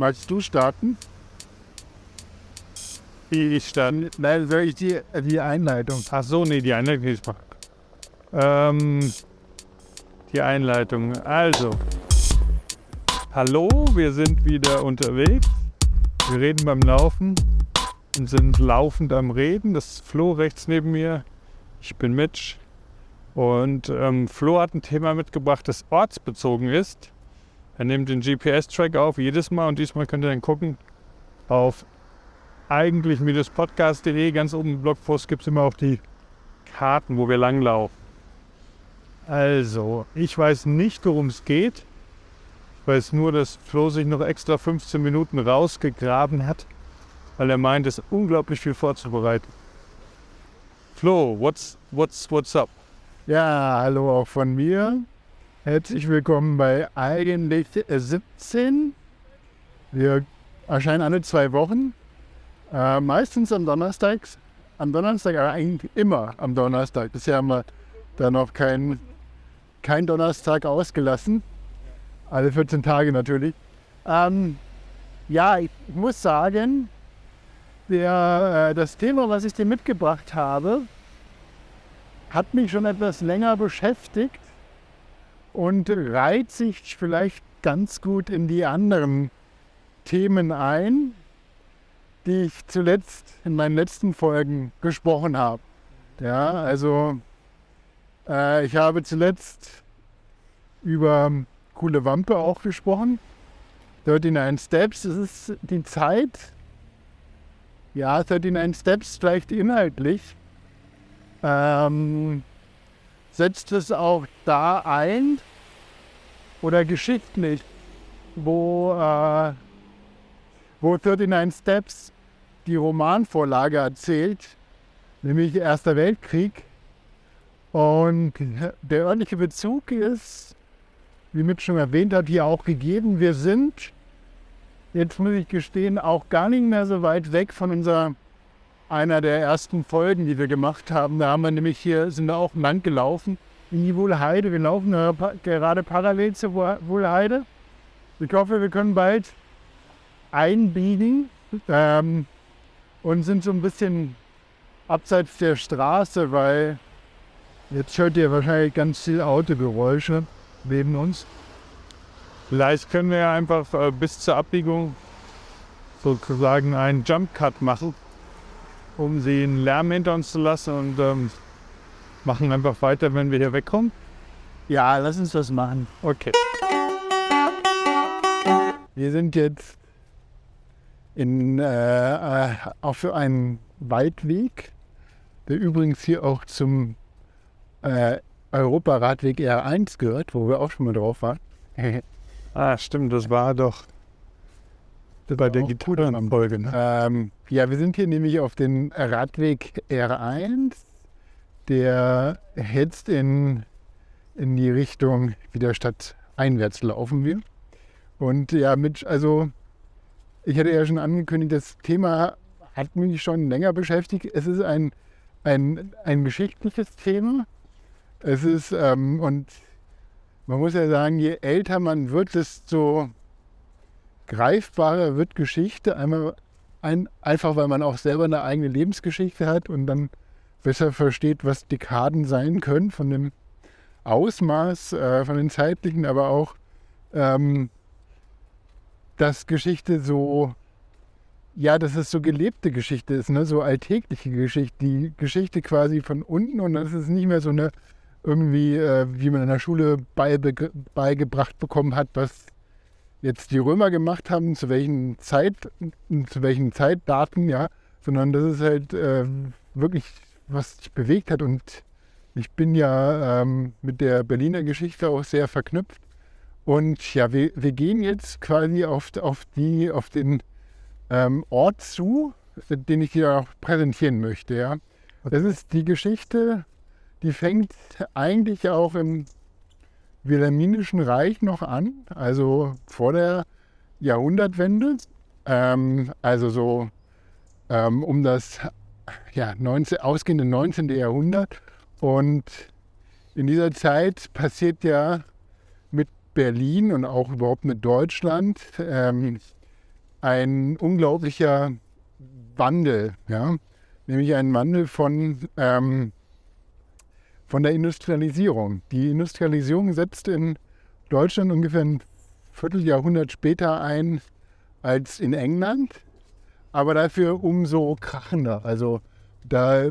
Magst du starten? Wie ich starte? Nein, soll ich die, die Einleitung? Ach so, nee, die Einleitung ist mal. Ähm, die Einleitung. Also, hallo, wir sind wieder unterwegs. Wir reden beim Laufen und sind laufend am Reden. Das ist Flo rechts neben mir. Ich bin Mitch. Und ähm, Flo hat ein Thema mitgebracht, das ortsbezogen ist. Er nimmt den GPS-Track auf jedes Mal und diesmal könnt ihr dann gucken auf eigentlich-podcast.de. Ganz oben im Blogpost gibt es immer auch die Karten, wo wir langlaufen. Also, ich weiß nicht, worum es geht. Ich weiß nur, dass Flo sich noch extra 15 Minuten rausgegraben hat, weil er meint, es unglaublich viel vorzubereiten. Flo, what's, what's, what's up? Ja, hallo auch von mir. Herzlich willkommen bei eigentlich 17. Wir erscheinen alle zwei Wochen. Äh, meistens am Donnerstag. Am Donnerstag, aber eigentlich immer am Donnerstag. Bisher haben wir da noch keinen kein Donnerstag ausgelassen. Alle 14 Tage natürlich. Ähm, ja, ich muss sagen, der, äh, das Thema, was ich dir mitgebracht habe, hat mich schon etwas länger beschäftigt und reiht sich vielleicht ganz gut in die anderen Themen ein, die ich zuletzt in meinen letzten Folgen gesprochen habe. Ja, also äh, ich habe zuletzt über coole Wampe auch gesprochen. 39 Steps, das ist die Zeit. Ja, 39 Steps vielleicht inhaltlich. Ähm, setzt es auch da ein oder geschichtlich, wo, äh, wo 39 Steps die Romanvorlage erzählt, nämlich Erster Weltkrieg. Und der örtliche Bezug ist, wie Mitch schon erwähnt hat, hier auch gegeben. Wir sind, jetzt muss ich gestehen, auch gar nicht mehr so weit weg von unserer einer der ersten Folgen, die wir gemacht haben. Da haben wir nämlich hier, sind wir auch lang gelaufen in die Wohlheide. Wir laufen gerade parallel zur Wohlheide. Ich hoffe, wir können bald einbiegen ähm, und sind so ein bisschen abseits der Straße, weil jetzt hört ihr wahrscheinlich ganz viel Autogeräusche neben uns. Vielleicht können wir einfach äh, bis zur Abbiegung sozusagen einen Jump Cut machen um den Lärm hinter uns zu lassen und ähm, machen einfach weiter, wenn wir hier wegkommen. Ja, lass uns das machen. Okay. Wir sind jetzt in, äh, äh, auf einem Waldweg, der übrigens hier auch zum äh, Europaradweg R1 gehört, wo wir auch schon mal drauf waren. ah, stimmt, das war doch bei der Gitarrenfolge. Ne? Ähm, ja, wir sind hier nämlich auf dem Radweg R1, der jetzt in, in die Richtung wieder Stadt einwärts laufen wir. Und ja, mit, also ich hatte ja schon angekündigt, das Thema hat mich schon länger beschäftigt. Es ist ein, ein, ein geschichtliches Thema. Es ist, ähm, und man muss ja sagen, je älter man wird, desto greifbarer wird Geschichte, einmal ein, einfach weil man auch selber eine eigene Lebensgeschichte hat und dann besser versteht, was Dekaden sein können von dem Ausmaß, äh, von den zeitlichen, aber auch, ähm, dass Geschichte so, ja, dass es so gelebte Geschichte ist, ne? so alltägliche Geschichte, die Geschichte quasi von unten und das ist nicht mehr so eine irgendwie, äh, wie man in der Schule beigebracht bekommen hat, was jetzt die Römer gemacht haben, zu welchen Zeit, zu welchen Zeitdaten, ja, sondern das ist halt äh, wirklich, was sich bewegt hat. Und ich bin ja ähm, mit der Berliner Geschichte auch sehr verknüpft. Und ja, wir, wir gehen jetzt quasi auf, auf, die, auf den ähm, Ort zu, den ich hier auch präsentieren möchte. Ja. Das ist die Geschichte, die fängt eigentlich auch im Wilhelminischen Reich noch an, also vor der Jahrhundertwende, ähm, also so ähm, um das ja, 19, ausgehende 19. Jahrhundert. Und in dieser Zeit passiert ja mit Berlin und auch überhaupt mit Deutschland ähm, ein unglaublicher Wandel, ja, nämlich ein Wandel von, ähm, von der Industrialisierung. Die Industrialisierung setzt in Deutschland ungefähr ein Vierteljahrhundert später ein als in England, aber dafür umso krachender. Also da,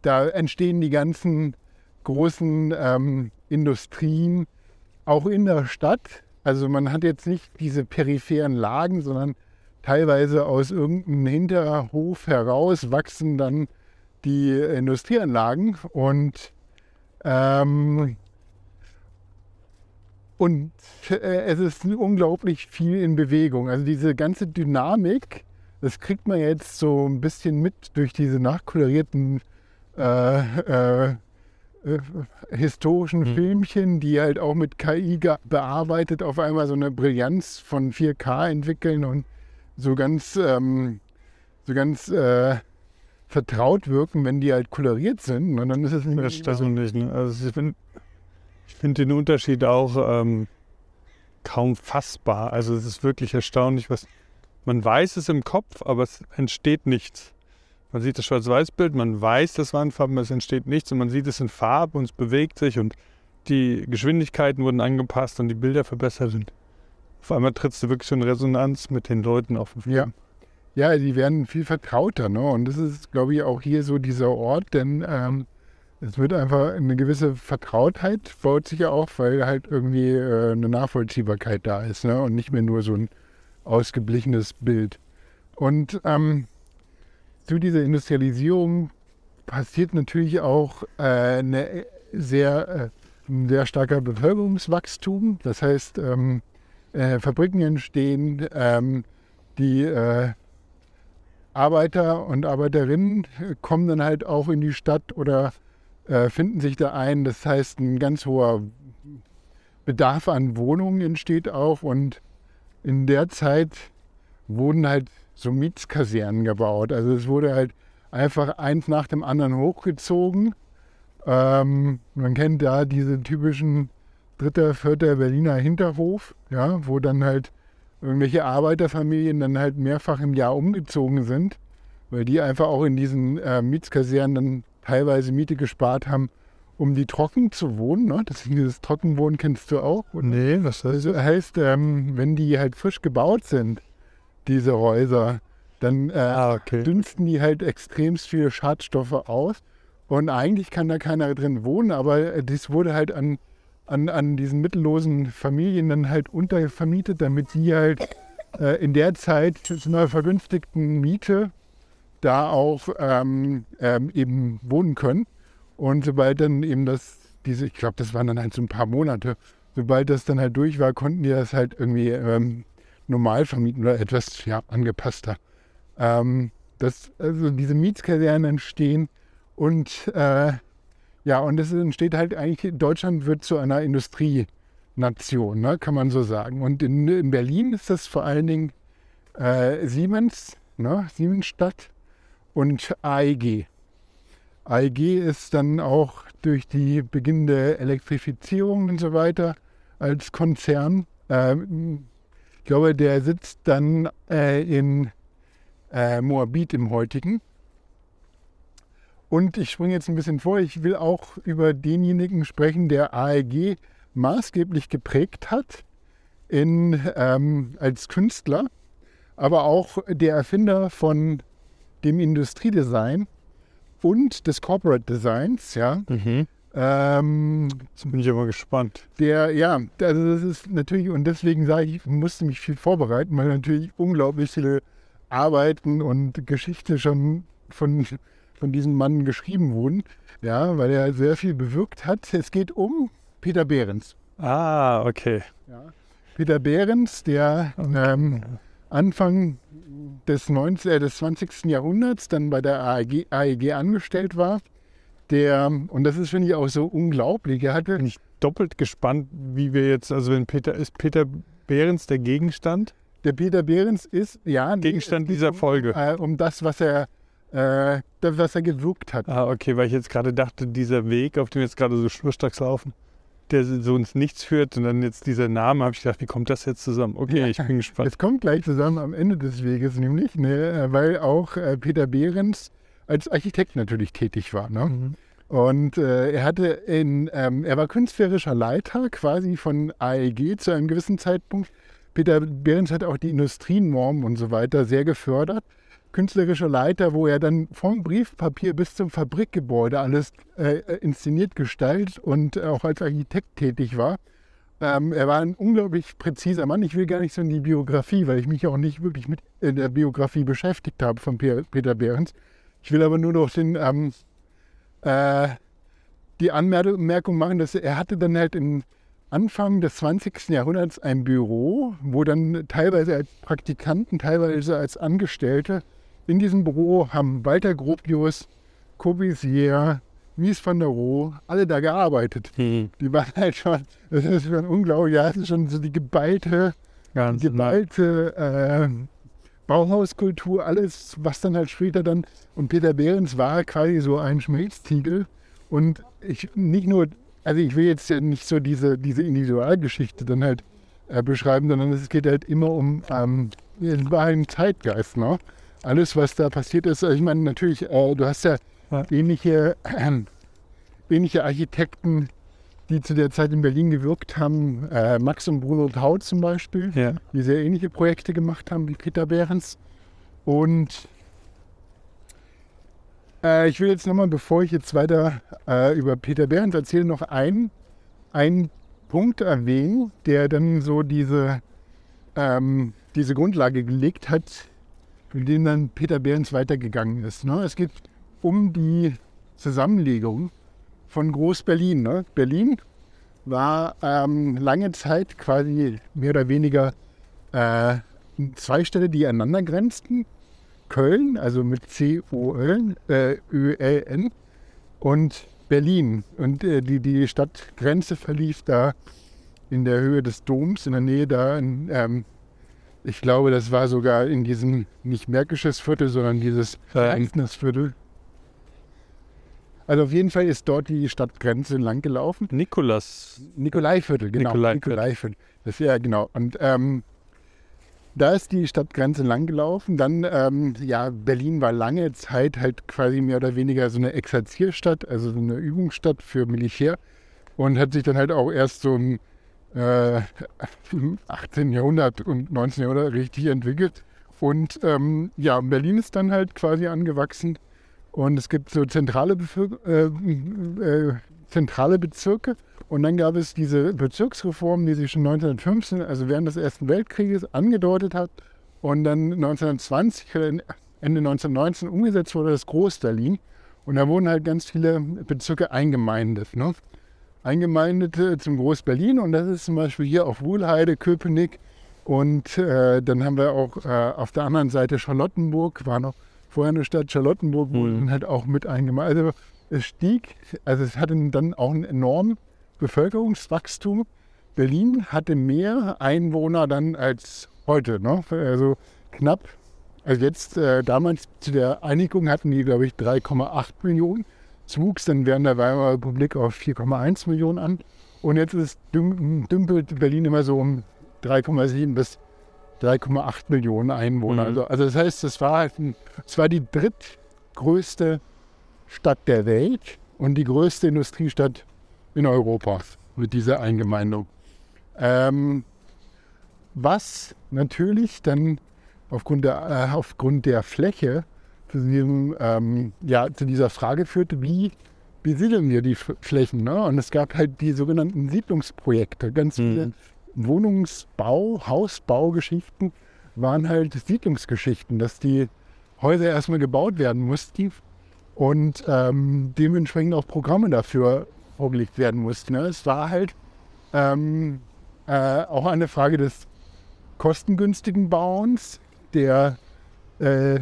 da entstehen die ganzen großen ähm, Industrien auch in der Stadt. Also man hat jetzt nicht diese peripheren Lagen, sondern teilweise aus irgendeinem Hinterhof heraus wachsen dann die Industrieanlagen und ähm, und äh, es ist unglaublich viel in Bewegung. Also diese ganze Dynamik, das kriegt man jetzt so ein bisschen mit durch diese nachkolorierten äh, äh, äh, historischen mhm. Filmchen, die halt auch mit KI bearbeitet auf einmal so eine Brillanz von 4K entwickeln und so ganz, ähm, so ganz äh, vertraut wirken, wenn die halt koloriert sind. Und dann ist es nicht mehr. Das, das nicht. Ne? Also ich finde find den Unterschied auch ähm, kaum fassbar. Also es ist wirklich erstaunlich, was man weiß es im Kopf, aber es entsteht nichts. Man sieht das Schwarz-Weiß-Bild, man weiß, das waren Farben, es entsteht nichts und man sieht es in Farbe und es bewegt sich und die Geschwindigkeiten wurden angepasst und die Bilder verbessert und auf einmal trittst du wirklich in Resonanz mit den Leuten auf dem Film. Ja. Ja, die werden viel vertrauter, ne? Und das ist, glaube ich, auch hier so dieser Ort, denn ähm, es wird einfach eine gewisse Vertrautheit baut sich ja auf, weil halt irgendwie äh, eine Nachvollziehbarkeit da ist, ne? Und nicht mehr nur so ein ausgeblichenes Bild. Und ähm, zu dieser Industrialisierung passiert natürlich auch äh, eine sehr, äh, ein sehr starker Bevölkerungswachstum. Das heißt, ähm, äh, Fabriken entstehen, ähm, die äh, Arbeiter und Arbeiterinnen kommen dann halt auch in die Stadt oder äh, finden sich da ein. Das heißt, ein ganz hoher Bedarf an Wohnungen entsteht auch und in der Zeit wurden halt so Mietskasernen gebaut. Also es wurde halt einfach eins nach dem anderen hochgezogen. Ähm, man kennt da diese typischen dritter, vierter Berliner Hinterhof, ja, wo dann halt irgendwelche Arbeiterfamilien dann halt mehrfach im Jahr umgezogen sind, weil die einfach auch in diesen äh, Mietskasernen dann teilweise Miete gespart haben, um die trocken zu wohnen. Ne? Das dieses Trockenwohnen kennst du auch. Oder? Nee, was heißt das? heißt, ähm, wenn die halt frisch gebaut sind, diese Häuser, dann äh, ah, okay. dünsten die halt extremst viele Schadstoffe aus. Und eigentlich kann da keiner drin wohnen, aber das wurde halt an, an, an diesen mittellosen Familien dann halt untervermietet, damit die halt äh, in der Zeit zu einer vergünstigten Miete da auch ähm, ähm, eben wohnen können. Und sobald dann eben das, diese, ich glaube, das waren dann halt so ein paar Monate, sobald das dann halt durch war, konnten die das halt irgendwie ähm, normal vermieten oder etwas ja, angepasster. Ähm, dass also diese Mietskasernen entstehen und äh, ja, und es entsteht halt eigentlich, Deutschland wird zu einer Industrienation, ne, kann man so sagen. Und in, in Berlin ist das vor allen Dingen äh, Siemens, ne, Siemensstadt und AEG. AEG ist dann auch durch die beginnende Elektrifizierung und so weiter als Konzern äh, ich glaube, der sitzt dann äh, in äh, Moabit im heutigen. Und ich springe jetzt ein bisschen vor, ich will auch über denjenigen sprechen, der AEG maßgeblich geprägt hat in, ähm, als Künstler, aber auch der Erfinder von dem Industriedesign und des Corporate Designs, ja. Mhm. Ähm, Jetzt bin ich aber gespannt. Der, ja, also das ist natürlich, und deswegen sage ich, ich musste mich viel vorbereiten, weil natürlich unglaublich viele Arbeiten und Geschichte schon von, von diesem Mann geschrieben wurden. Ja, weil er sehr viel bewirkt hat. Es geht um Peter Behrens. Ah, okay. Ja. Peter Behrens, der okay. ähm, Anfang des, 19, äh, des 20. Jahrhunderts dann bei der AEG, AEG angestellt war der, und das ist, finde ich, auch so unglaublich. Er hatte. Bin ich doppelt gespannt, wie wir jetzt, also wenn Peter, ist Peter Behrens der Gegenstand? Der Peter Behrens ist, ja. Gegenstand dieser um, Folge. Äh, um das, was er, äh, das, was er gewirkt hat. Ah, okay, weil ich jetzt gerade dachte, dieser Weg, auf dem wir jetzt gerade so schnurstracks laufen, der so ins Nichts führt und dann jetzt dieser Name, habe ich gedacht, wie kommt das jetzt zusammen? Okay, ich bin gespannt. Es kommt gleich zusammen am Ende des Weges nämlich, ne, weil auch äh, Peter Behrens als Architekt natürlich tätig war. Ne? Mhm. Und äh, er hatte in, ähm, er war künstlerischer Leiter quasi von AEG zu einem gewissen Zeitpunkt. Peter Behrens hat auch die Industrienorm und so weiter sehr gefördert. Künstlerischer Leiter, wo er dann vom Briefpapier bis zum Fabrikgebäude alles äh, inszeniert, gestaltet und auch als Architekt tätig war. Ähm, er war ein unglaublich präziser Mann. Ich will gar nicht so in die Biografie, weil ich mich auch nicht wirklich mit der Biografie beschäftigt habe von Peter Behrens. Ich will aber nur noch den, ähm, äh, die Anmerkung machen, dass er hatte dann halt im Anfang des 20. Jahrhunderts ein Büro, wo dann teilweise als Praktikanten, teilweise als Angestellte in diesem Büro haben Walter Gropius, Corbusier, Mies van der Rohe, alle da gearbeitet. Mhm. Die waren halt schon, das ist schon unglaublich, ja, das ist schon so die geballte, Ganz geballte äh, Bauhauskultur, alles, was dann halt später dann, und Peter Behrens war quasi so ein Schmelztiegel. Und ich nicht nur, also ich will jetzt ja nicht so diese, diese Individualgeschichte dann halt äh, beschreiben, sondern es geht halt immer um, ähm, es war ein Zeitgeist, ne? Alles, was da passiert ist, also ich meine, natürlich, äh, du hast ja Ja. ähnliche, äh, ähnliche Architekten, die zu der Zeit in Berlin gewirkt haben. Äh, Max und Bruno Tau zum Beispiel, Ja. die sehr ähnliche Projekte gemacht haben wie Peter Behrens. Und äh, ich will jetzt nochmal, bevor ich jetzt weiter äh, über Peter Behrens erzähle, noch einen, einen Punkt erwähnen, der dann so diese, ähm, diese Grundlage gelegt hat, mit dem dann Peter Behrens weitergegangen ist. Ne? Es geht um die Zusammenlegung von Groß-Berlin. Ne? Berlin war ähm, lange Zeit quasi mehr oder weniger äh, zwei Städte, die aneinander grenzten. Köln, also mit C-O-L, äh, Ö-L-N und Berlin. Und äh, die, die Stadtgrenze verlief da in der Höhe des Doms, in der Nähe da, in, ähm, ich glaube, das war sogar in diesem, nicht Märkisches Viertel, sondern dieses Ereignisviertel. Also auf jeden Fall ist dort die Stadtgrenze lang gelaufen. Nikolas. Nikolaiviertel, genau. Nikolaiviertel. Nikolaiviertel. Das ja genau. Und ähm, da ist die Stadtgrenze lang gelaufen. Dann, ähm, ja, Berlin war lange Zeit halt quasi mehr oder weniger so eine Exerzierstadt, also so eine Übungsstadt für Militär. Und hat sich dann halt auch erst so im äh, im 18. Jahrhundert und 19. Jahrhundert richtig entwickelt. Und ähm, ja, Berlin ist dann halt quasi angewachsen. Und es gibt so zentrale, Bevölker äh, äh, zentrale Bezirke. Und dann gab es diese Bezirksreform, die sich schon 1915, also während des Ersten Weltkrieges, angedeutet hat. Und dann 1920, äh, Ende 1919 umgesetzt wurde das Groß-Berlin. Und da wurden halt ganz viele Bezirke eingemeindet. Ne? Eingemeindet äh, zum Groß-Berlin. Und das ist zum Beispiel hier auf Wuhlheide, Köpenick. Und äh, dann haben wir auch äh, auf der anderen Seite Charlottenburg, war noch vorher eine Stadt, Charlottenburg Mhm. wurden halt auch mit eingemeindet. Also es stieg, also es hatte dann auch einen enormen Bevölkerungswachstum. Berlin hatte mehr Einwohner dann als heute. Ne? Also knapp, also jetzt äh, damals zu der Einigung hatten die, glaube ich, 3,8 Millionen. Es wuchs dann während der Weimarer Republik auf 4,1 Millionen an. Und jetzt ist düm, dümpelt Berlin immer so um 3,7 bis 3,8 Millionen Einwohner. Mhm. Also, also das heißt, es war, halt es war die drittgrößte Stadt der Welt und die größte Industriestadt in Europa mit dieser Eingemeindung. Ähm, was natürlich dann aufgrund der, äh, aufgrund der Fläche zu, diesem, ähm, ja, zu dieser Frage führte, wie besiedeln wir die Flächen? Ne? Und es gab halt die sogenannten Siedlungsprojekte. Ganz viele Wohnungsbau, Hausbaugeschichten waren halt Siedlungsgeschichten, dass die Häuser erstmal gebaut werden mussten und ähm, dementsprechend auch Programme dafür vorgelegt werden mussten. Ne? Es war halt ähm, äh, auch eine Frage des kostengünstigen Bauens, der äh,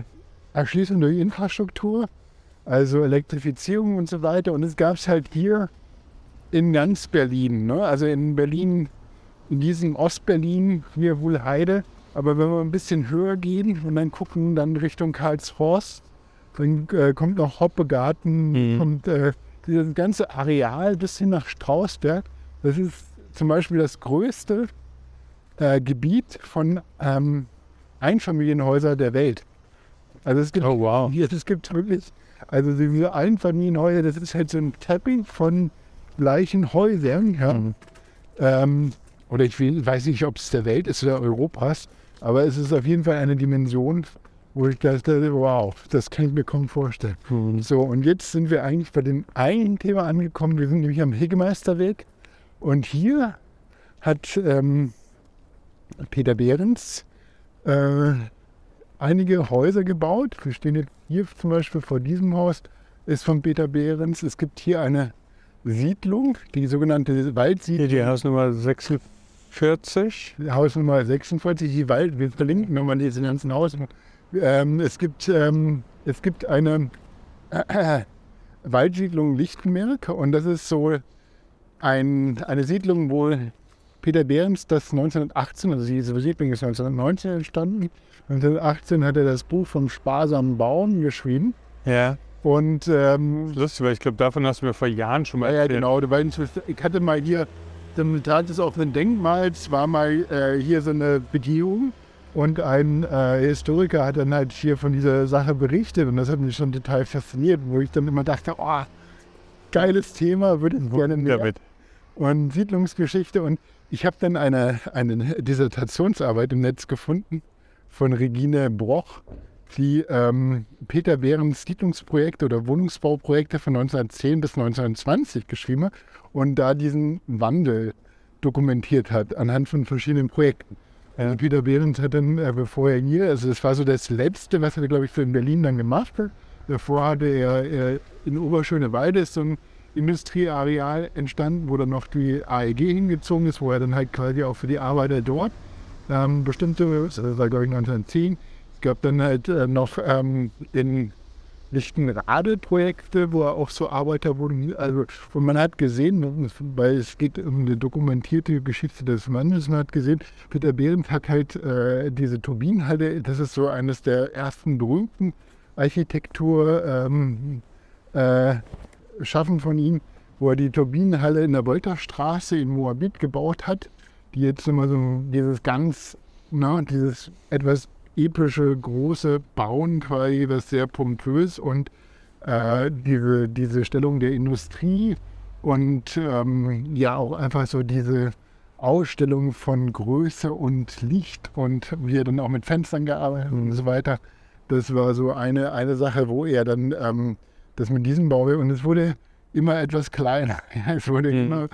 Erschließung durch Infrastruktur, also Elektrifizierung und so weiter. Und es gab es halt hier in ganz Berlin, ne? also in Berlin, in diesem Ostberlin, hier Wuhlheide. Aber wenn wir ein bisschen höher gehen und dann gucken, dann Richtung Karlshorst, dann äh, kommt noch Hoppegarten, Mhm. kommt äh, dieses ganze Areal bis hin nach Strausberg. Das ist zum Beispiel das größte äh, Gebiet von ähm, Einfamilienhäusern der Welt. Also es gibt, Oh, wow. hier, es gibt wirklich, also diese Einfamilienhäuser, das ist halt so ein Tapping von gleichen Häusern. Ja. Mhm. Ähm, oder ich will, weiß nicht, ob es der Welt ist oder Europas, aber es ist auf jeden Fall eine Dimension, wo ich dachte, wow, das kann ich mir kaum vorstellen. Mhm. So, und jetzt sind wir eigentlich bei dem einen Thema angekommen. Wir sind nämlich am Hegemeisterweg. Und hier hat ähm, Peter Behrens äh, einige Häuser gebaut. Wir stehen jetzt hier zum Beispiel vor diesem Haus, ist von Peter Behrens. Es gibt hier eine Siedlung, die sogenannte Waldsiedlung. Hier die Hausnummer 46. Hausnummer 46, die Wald, wir verlinken nochmal diese ganzen Haus. Ähm, es, gibt, ähm, es gibt eine äh, Waldsiedlung Lichtenberg und das ist so ein, eine Siedlung, wo Peter Behrens das 1918, also diese Siedlung ist 1919 entstanden. 1918 hat er das Buch vom sparsamen Bauen geschrieben Ja. und ähm, Lustig, weil ich glaube, davon hast du mir vor Jahren schon mal ja, ja, erzählt. genau. Weil ich hatte mal hier, zum Tag des offenen Denkmals war mal äh, hier so eine Begehung und ein äh, Historiker hat dann halt hier von dieser Sache berichtet und das hat mich schon total fasziniert, wo ich dann immer dachte, oh, geiles Thema, würde ich gerne mehr. damit. Und Siedlungsgeschichte und ich habe dann eine, eine Dissertationsarbeit im Netz gefunden von Regine Broch, die ähm, Peter Behrens Siedlungsprojekte oder Wohnungsbauprojekte von 1910 bis 1920 geschrieben hat und da diesen Wandel dokumentiert hat anhand von verschiedenen Projekten. Also Peter Behrens hat dann, äh, bevor er hier, also das war so das Letzte, was er, glaube ich, so in Berlin dann gemacht hat. Davor hatte er, er in Oberschöneweide so ein Industrieareal entstanden, wo dann noch die AEG hingezogen ist, wo er dann halt quasi auch für die Arbeiter dort ähm, bestimmte, das war glaube ich 1910, es gab dann halt äh, noch ähm, in Lichtenrade-Projekte, wo auch so Arbeiter wurde. Also, und man hat gesehen, weil es geht um eine dokumentierte Geschichte des Mannes, man hat gesehen, Peter Behrens hat halt äh, diese Turbinenhalle, das ist so eines der ersten berühmten Architektur ähm, äh, schaffen von ihm, wo er die Turbinenhalle in der Wolterstraße in Moabit gebaut hat, die jetzt immer so dieses ganz, na, dieses etwas epische, große Bauen quasi, das sehr pompös und äh, diese, diese Stellung der Industrie und ähm, ja auch einfach so diese Ausstellung von Größe und Licht und wie er dann auch mit Fenstern gearbeitet hat und so weiter. Das war so eine, eine Sache, wo er dann ähm, das mit diesem Bau und es wurde immer etwas kleiner. Ja, es wurde Mhm. immer,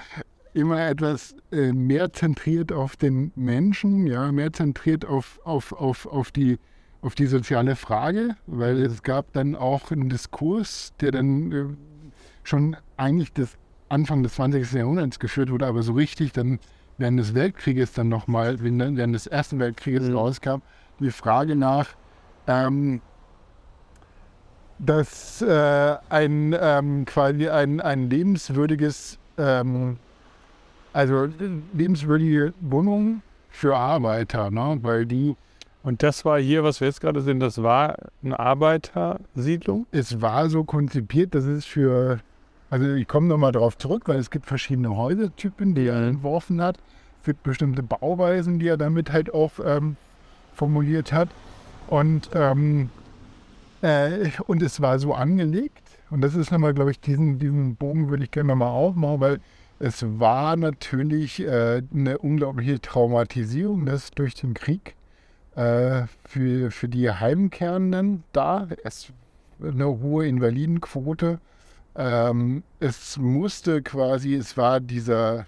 immer etwas äh, mehr zentriert auf den Menschen, ja, mehr zentriert auf, auf, auf, auf, die, auf die soziale Frage, weil es gab dann auch einen Diskurs, der dann äh, schon eigentlich des Anfang des 20. Jahrhunderts geführt wurde, aber so richtig dann während des Weltkrieges dann nochmal, während des Ersten Weltkrieges Mhm. rauskam, die Frage nach, ähm, dass äh, ein ähm, quasi ein, ein lebenswürdiges, ähm, also lebenswürdige Wohnung für Arbeiter, ne? weil die, Und das war hier, was wir jetzt gerade sehen, das war eine Arbeitersiedlung. es war so konzipiert, dass es für, also ich komme nochmal darauf zurück, weil es gibt verschiedene Häusertypen, die er entworfen hat. Es gibt bestimmte Bauweisen, die er damit halt auch ähm, formuliert hat. Und, ähm, äh, und es war so angelegt, und das ist nochmal, glaube ich, diesen, diesen Bogen würde ich gerne nochmal aufmachen, weil es war natürlich äh, eine unglaubliche Traumatisierung, das durch den Krieg äh, für, für die Heimkehrenden da. Es eine hohe Invalidenquote. Ähm, es musste quasi, es war dieser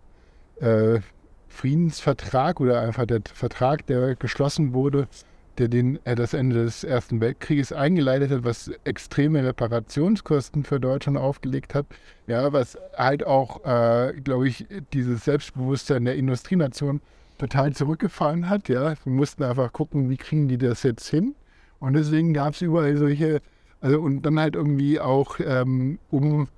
äh, Friedensvertrag oder einfach der Vertrag, der geschlossen wurde, der den, äh, das Ende des Ersten Weltkrieges eingeleitet hat, was extreme Reparationskosten für Deutschland aufgelegt hat. Ja, was halt auch, äh, glaube ich, dieses Selbstbewusstsein der Industrienation total zurückgefallen hat. Ja, wir mussten einfach gucken, wie kriegen die das jetzt hin. Und deswegen gab es überall solche, also und dann halt irgendwie auch, ähm, um,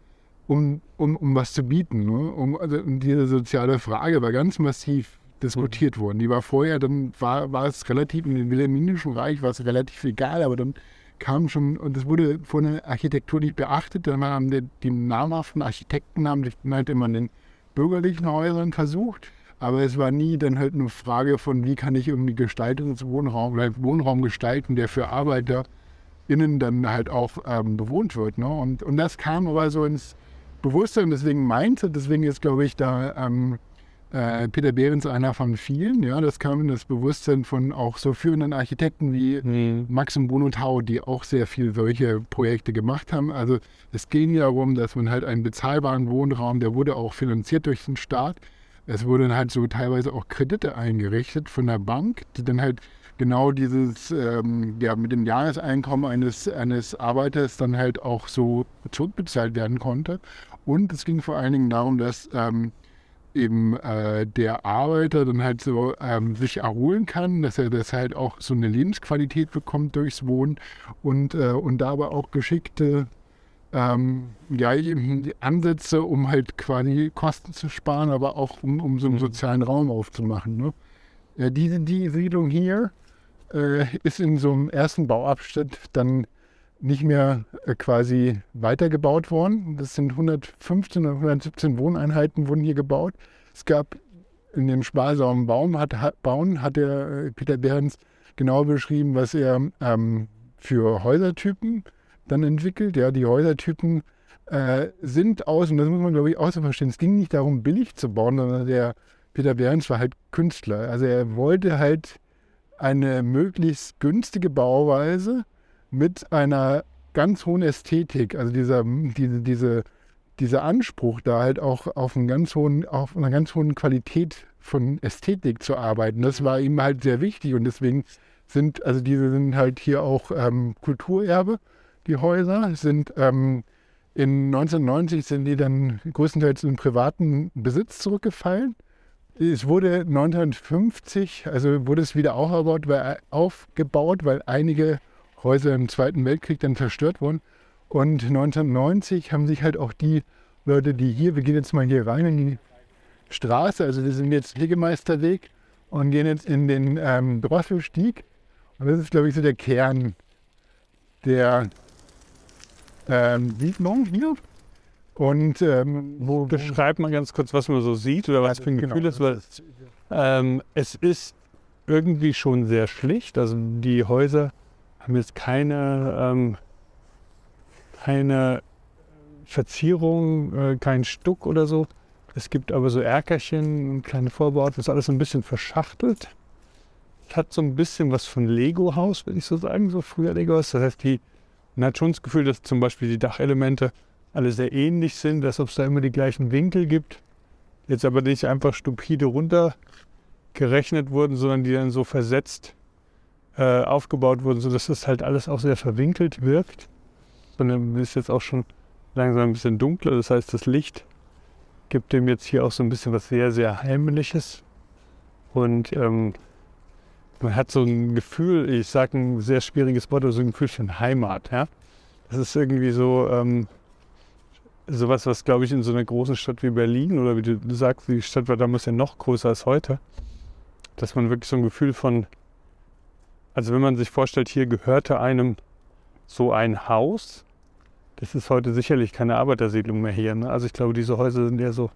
um, um, um was zu bieten. Ne? Um, also diese soziale Frage war ganz massiv diskutiert worden. Die war vorher, dann war, war es relativ, im Wilhelminischen Reich war es relativ egal, aber dann kam schon, und es wurde von der Architektur nicht beachtet, dann haben die, die namhaften Architekten haben sich halt immer den bürgerlichen Häusern versucht. Aber es war nie dann halt eine Frage von, wie kann ich irgendwie Gestaltungswohnraum oder Wohnraum gestalten, der für ArbeiterInnen dann halt auch ähm, bewohnt wird. Ne? Und, und das kam aber so ins Bewusstsein, deswegen meinte, deswegen ist, glaube ich, da ähm, äh, Peter Behrens einer von vielen. Ja, das kam in das Bewusstsein von auch so führenden Architekten wie mhm. Max und Bruno Tau, die auch sehr viel solche Projekte gemacht haben. Also es ging ja darum, dass man halt einen bezahlbaren Wohnraum, der wurde auch finanziert durch den Staat. Es wurden halt so teilweise auch Kredite eingerichtet von der Bank, die dann halt genau dieses, ähm, ja, mit dem Jahreseinkommen eines, eines Arbeiters dann halt auch so zurückbezahlt werden konnte. Und es ging vor allen Dingen darum, dass ähm, eben äh, der Arbeiter dann halt so ähm, sich erholen kann, dass er das halt auch so eine Lebensqualität bekommt durchs Wohnen und, äh, und da aber auch geschickte ähm, ja, Ansätze, um halt quasi Kosten zu sparen, aber auch um, um so einen mhm. sozialen Raum aufzumachen. Ne? Ja, diese die Siedlung hier äh, ist in so einem ersten Bauabschnitt dann nicht mehr äh, quasi weitergebaut worden. Das sind 115 oder 117 Wohneinheiten wurden hier gebaut. Es gab in dem sparsamen Baum hat, Bauen hat der äh, Peter Behrens genau beschrieben, was er ähm, für Häusertypen dann entwickelt. Ja, die Häusertypen äh, sind aus, und das muss man glaube ich auch so verstehen, es ging nicht darum, billig zu bauen, sondern der Peter Behrens war halt Künstler. Also er wollte halt eine möglichst günstige Bauweise, mit einer ganz hohen Ästhetik, also dieser, diese, diese, dieser Anspruch, da halt auch auf, einen ganz hohen, auf einer ganz hohen Qualität von Ästhetik zu arbeiten, das war ihm halt sehr wichtig und deswegen sind, also diese sind halt hier auch ähm, Kulturerbe, die Häuser, sind ähm, in 1990 sind die dann größtenteils in privaten Besitz zurückgefallen. Es wurde 1950, also wurde es wieder aufgebaut, weil, aufgebaut, weil einige Häuser im Zweiten Weltkrieg dann zerstört wurden. Und 1990 haben sich halt auch die Leute, die hier, wir gehen jetzt mal hier rein in die Straße, also wir sind jetzt Legemeisterweg und gehen jetzt in den ähm, Drosselstieg. Und das ist, glaube ich, so der Kern der ähm, Siedlung hier. Und ähm, wo, beschreibt man ganz kurz, was man so sieht oder was für ein Gefühl genau. ist, weil ähm, es ist irgendwie schon sehr schlicht. Also die Häuser haben jetzt keine, ähm, keine Verzierung, äh, kein Stuck oder so. Es gibt aber so Erkerchen, kleine Vorbauten, das ist alles ein bisschen verschachtelt. Es hat so ein bisschen was von Lego-Haus, würde ich so sagen, so früher Lego-Haus. Das heißt, die, man hat schon das Gefühl, dass zum Beispiel die Dachelemente alle sehr ähnlich sind, dass es da immer die gleichen Winkel gibt. Jetzt aber nicht einfach stupide runtergerechnet wurden, sondern die dann so versetzt äh, aufgebaut wurden, sodass das halt alles auch sehr verwinkelt wirkt. Sondern ist jetzt auch schon langsam ein bisschen dunkler. Das heißt, das Licht gibt dem jetzt hier auch so ein bisschen was sehr, sehr Heimliches. Und ähm, man hat so ein Gefühl, ich sage ein sehr schwieriges Wort, aber so ein Gefühl von Heimat. Ja? Das ist irgendwie so ähm, sowas, was glaube ich in so einer großen Stadt wie Berlin oder wie du sagst, die Stadt war damals ja noch größer als heute, dass man wirklich so ein Gefühl von also wenn man sich vorstellt, hier gehörte einem so ein Haus, das ist heute sicherlich keine Arbeitersiedlung mehr hier. Ne? Also ich glaube, diese Häuser sind eher so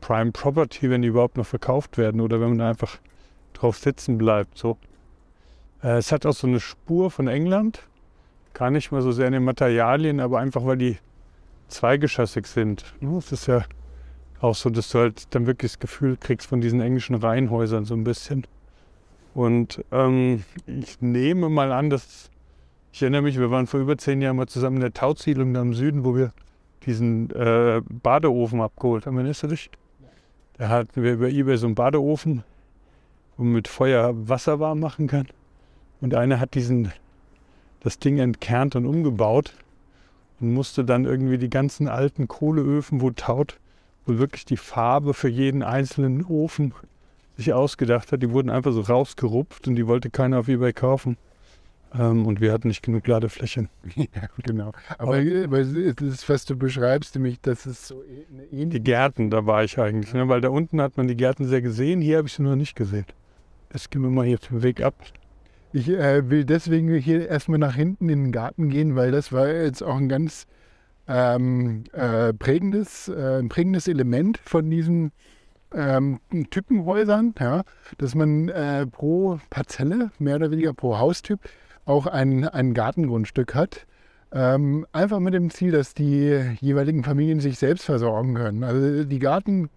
Prime Property, wenn die überhaupt noch verkauft werden oder wenn man einfach drauf sitzen bleibt. So. Äh, es hat auch so eine Spur von England, gar nicht mal so sehr in den Materialien, aber einfach weil die zweigeschossig sind. Ne? Es ist ja auch so, dass du halt dann wirklich das Gefühl kriegst von diesen englischen Reihenhäusern so ein bisschen. Und ähm, ich nehme mal an, dass ich erinnere mich, wir waren vor über zehn Jahren mal zusammen in der Tautsiedlung da im Süden, wo wir diesen äh, Badeofen abgeholt haben. Erinnerst du dich? Da hatten wir über Ebay so einen Badeofen, wo man mit Feuer Wasser warm machen kann. Und einer hat diesen, das Ding entkernt und umgebaut und musste dann irgendwie die ganzen alten Kohleöfen, wo taut, wo wirklich die Farbe für jeden einzelnen Ofen sich ausgedacht hat. Die wurden einfach so rausgerupft und die wollte keiner auf Ebay kaufen. Ähm, und wir hatten nicht genug Ladeflächen. ja, genau. Aber, aber das, was du beschreibst, nämlich, das ist so e-, eine ähnliche. Die Gärten, da war ich eigentlich. Ne? Weil da unten hat man die Gärten sehr gesehen, hier habe ich sie noch nicht gesehen. Jetzt gehen wir mal hier den Weg ab. Ich äh, will deswegen hier erstmal nach hinten in den Garten gehen, weil das war jetzt auch ein ganz ähm, äh, prägendes, äh, ein prägendes Element von diesen ähm, Typenhäusern, ja, dass man äh, pro Parzelle, mehr oder weniger pro Haustyp, auch ein, ein Gartengrundstück hat. Ähm, einfach mit dem Ziel, dass die jeweiligen Familien sich selbst versorgen können. Also die Garten,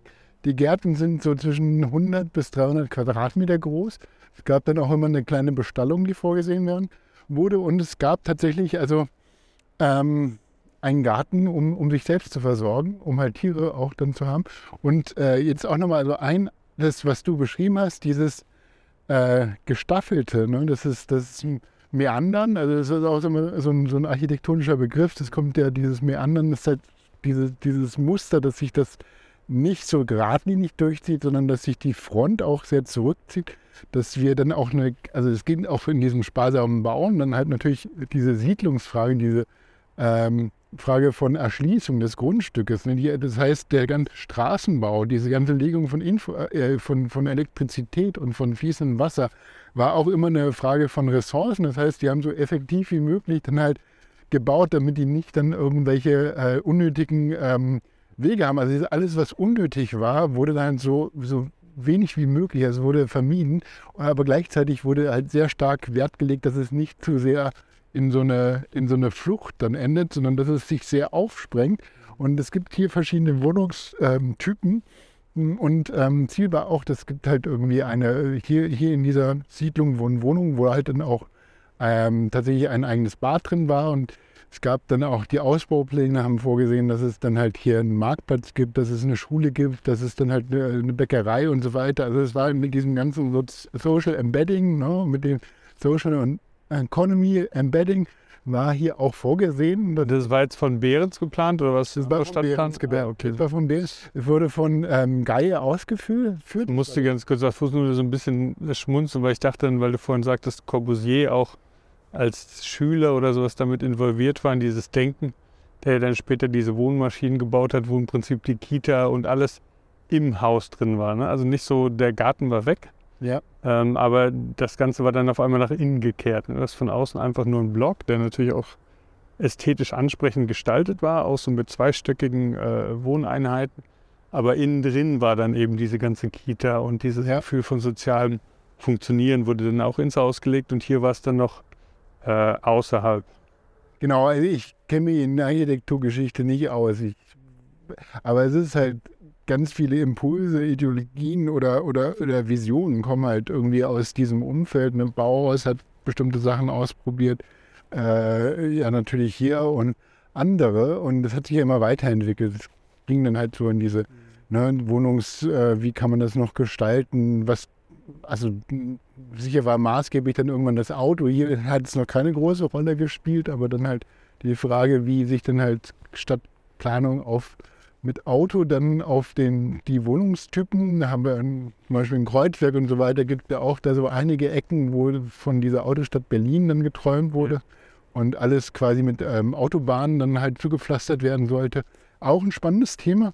die Gärten sind so zwischen 100 bis 300 Quadratmeter groß. Es gab dann auch immer eine kleine Bestallung, die vorgesehen werden, wurde. Und es gab tatsächlich also ähm, einen Garten, um, um sich selbst zu versorgen, um halt Tiere auch dann zu haben. Und äh, jetzt auch nochmal so ein, das, was du beschrieben hast, dieses äh, Gestaffelte, ne? das ist das Meandern, also das ist auch so ein, so ein architektonischer Begriff, das kommt ja, dieses Meandern, das ist halt diese, dieses Muster, dass sich das nicht so geradlinig durchzieht, sondern dass sich die Front auch sehr zurückzieht, dass wir dann auch eine, also es geht auch in diesem sparsamen Bauen, dann halt natürlich diese Siedlungsfrage, diese ähm, Frage von Erschließung des Grundstückes. Ne? Das heißt, der ganze Straßenbau, diese ganze Legung von, Info, äh, von, von Elektrizität und von fließendem Wasser war auch immer eine Frage von Ressourcen. Das heißt, die haben so effektiv wie möglich dann halt gebaut, damit die nicht dann irgendwelche äh, unnötigen ähm, Wege haben. Also alles, was unnötig war, wurde dann so, so wenig wie möglich, also wurde vermieden. Aber gleichzeitig wurde halt sehr stark Wert gelegt, dass es nicht zu sehr in so eine, in so eine Flucht dann endet, sondern dass es sich sehr aufsprengt. Und es gibt hier verschiedene Wohnungstypen. Und ähm, Ziel war auch, das gibt halt irgendwie eine, hier, hier in dieser Siedlung wohnen Wohnungen, wo halt dann auch ähm, tatsächlich ein eigenes Bad drin war. Und es gab dann auch die Ausbaupläne, haben vorgesehen, dass es dann halt hier einen Marktplatz gibt, dass es eine Schule gibt, dass es dann halt eine, eine Bäckerei und so weiter. Also es war mit diesem ganzen Social Embedding, ne, mit dem Social und Economy Embedding war hier auch vorgesehen. Das war jetzt von Behrens geplant oder was? Das war von Behrens geplant. Okay. Das war von Behrens. Es wurde von ähm, Geier ausgeführt. Ich musste ganz kurz auf Fußnote so ein bisschen schmunzeln, weil ich dachte weil du vorhin sagtest, Corbusier auch als Schüler oder sowas damit involviert war in dieses Denken, der dann später diese Wohnmaschinen gebaut hat, wo im Prinzip die Kita und alles im Haus drin war. Ne? Also nicht so, der Garten war weg, ja. Ähm, aber das Ganze war dann auf einmal nach innen gekehrt. Das ist von außen einfach nur ein Block, der natürlich auch ästhetisch ansprechend gestaltet war, auch so mit zweistöckigen äh, Wohneinheiten. Aber innen drin war dann eben diese ganze Kita und dieses ja. Gefühl von sozialem Funktionieren wurde dann auch ins Haus gelegt und hier war es dann noch äh, außerhalb. Genau, also ich kenne mich in der Architekturgeschichte nicht aus. Ich, aber es ist halt ganz viele Impulse, Ideologien oder, oder, oder Visionen kommen halt irgendwie aus diesem Umfeld. Ein Bauhaus hat bestimmte Sachen ausprobiert, äh, ja natürlich hier und andere und das hat sich ja immer weiterentwickelt. Es ging dann halt so in diese ne, Wohnungs, äh, wie kann man das noch gestalten, was, also sicher war maßgeblich dann irgendwann das Auto. Hier hat es noch keine große Rolle gespielt, aber dann halt die Frage, wie sich dann halt Stadtplanung auf mit Auto dann auf den, die Wohnungstypen. Da haben wir ein, zum Beispiel ein Kreuzwerk und so weiter, gibt ja auch da so einige Ecken, wo von dieser Autostadt Berlin dann geträumt wurde und alles quasi mit ähm, Autobahnen dann halt zugepflastert werden sollte. Auch ein spannendes Thema.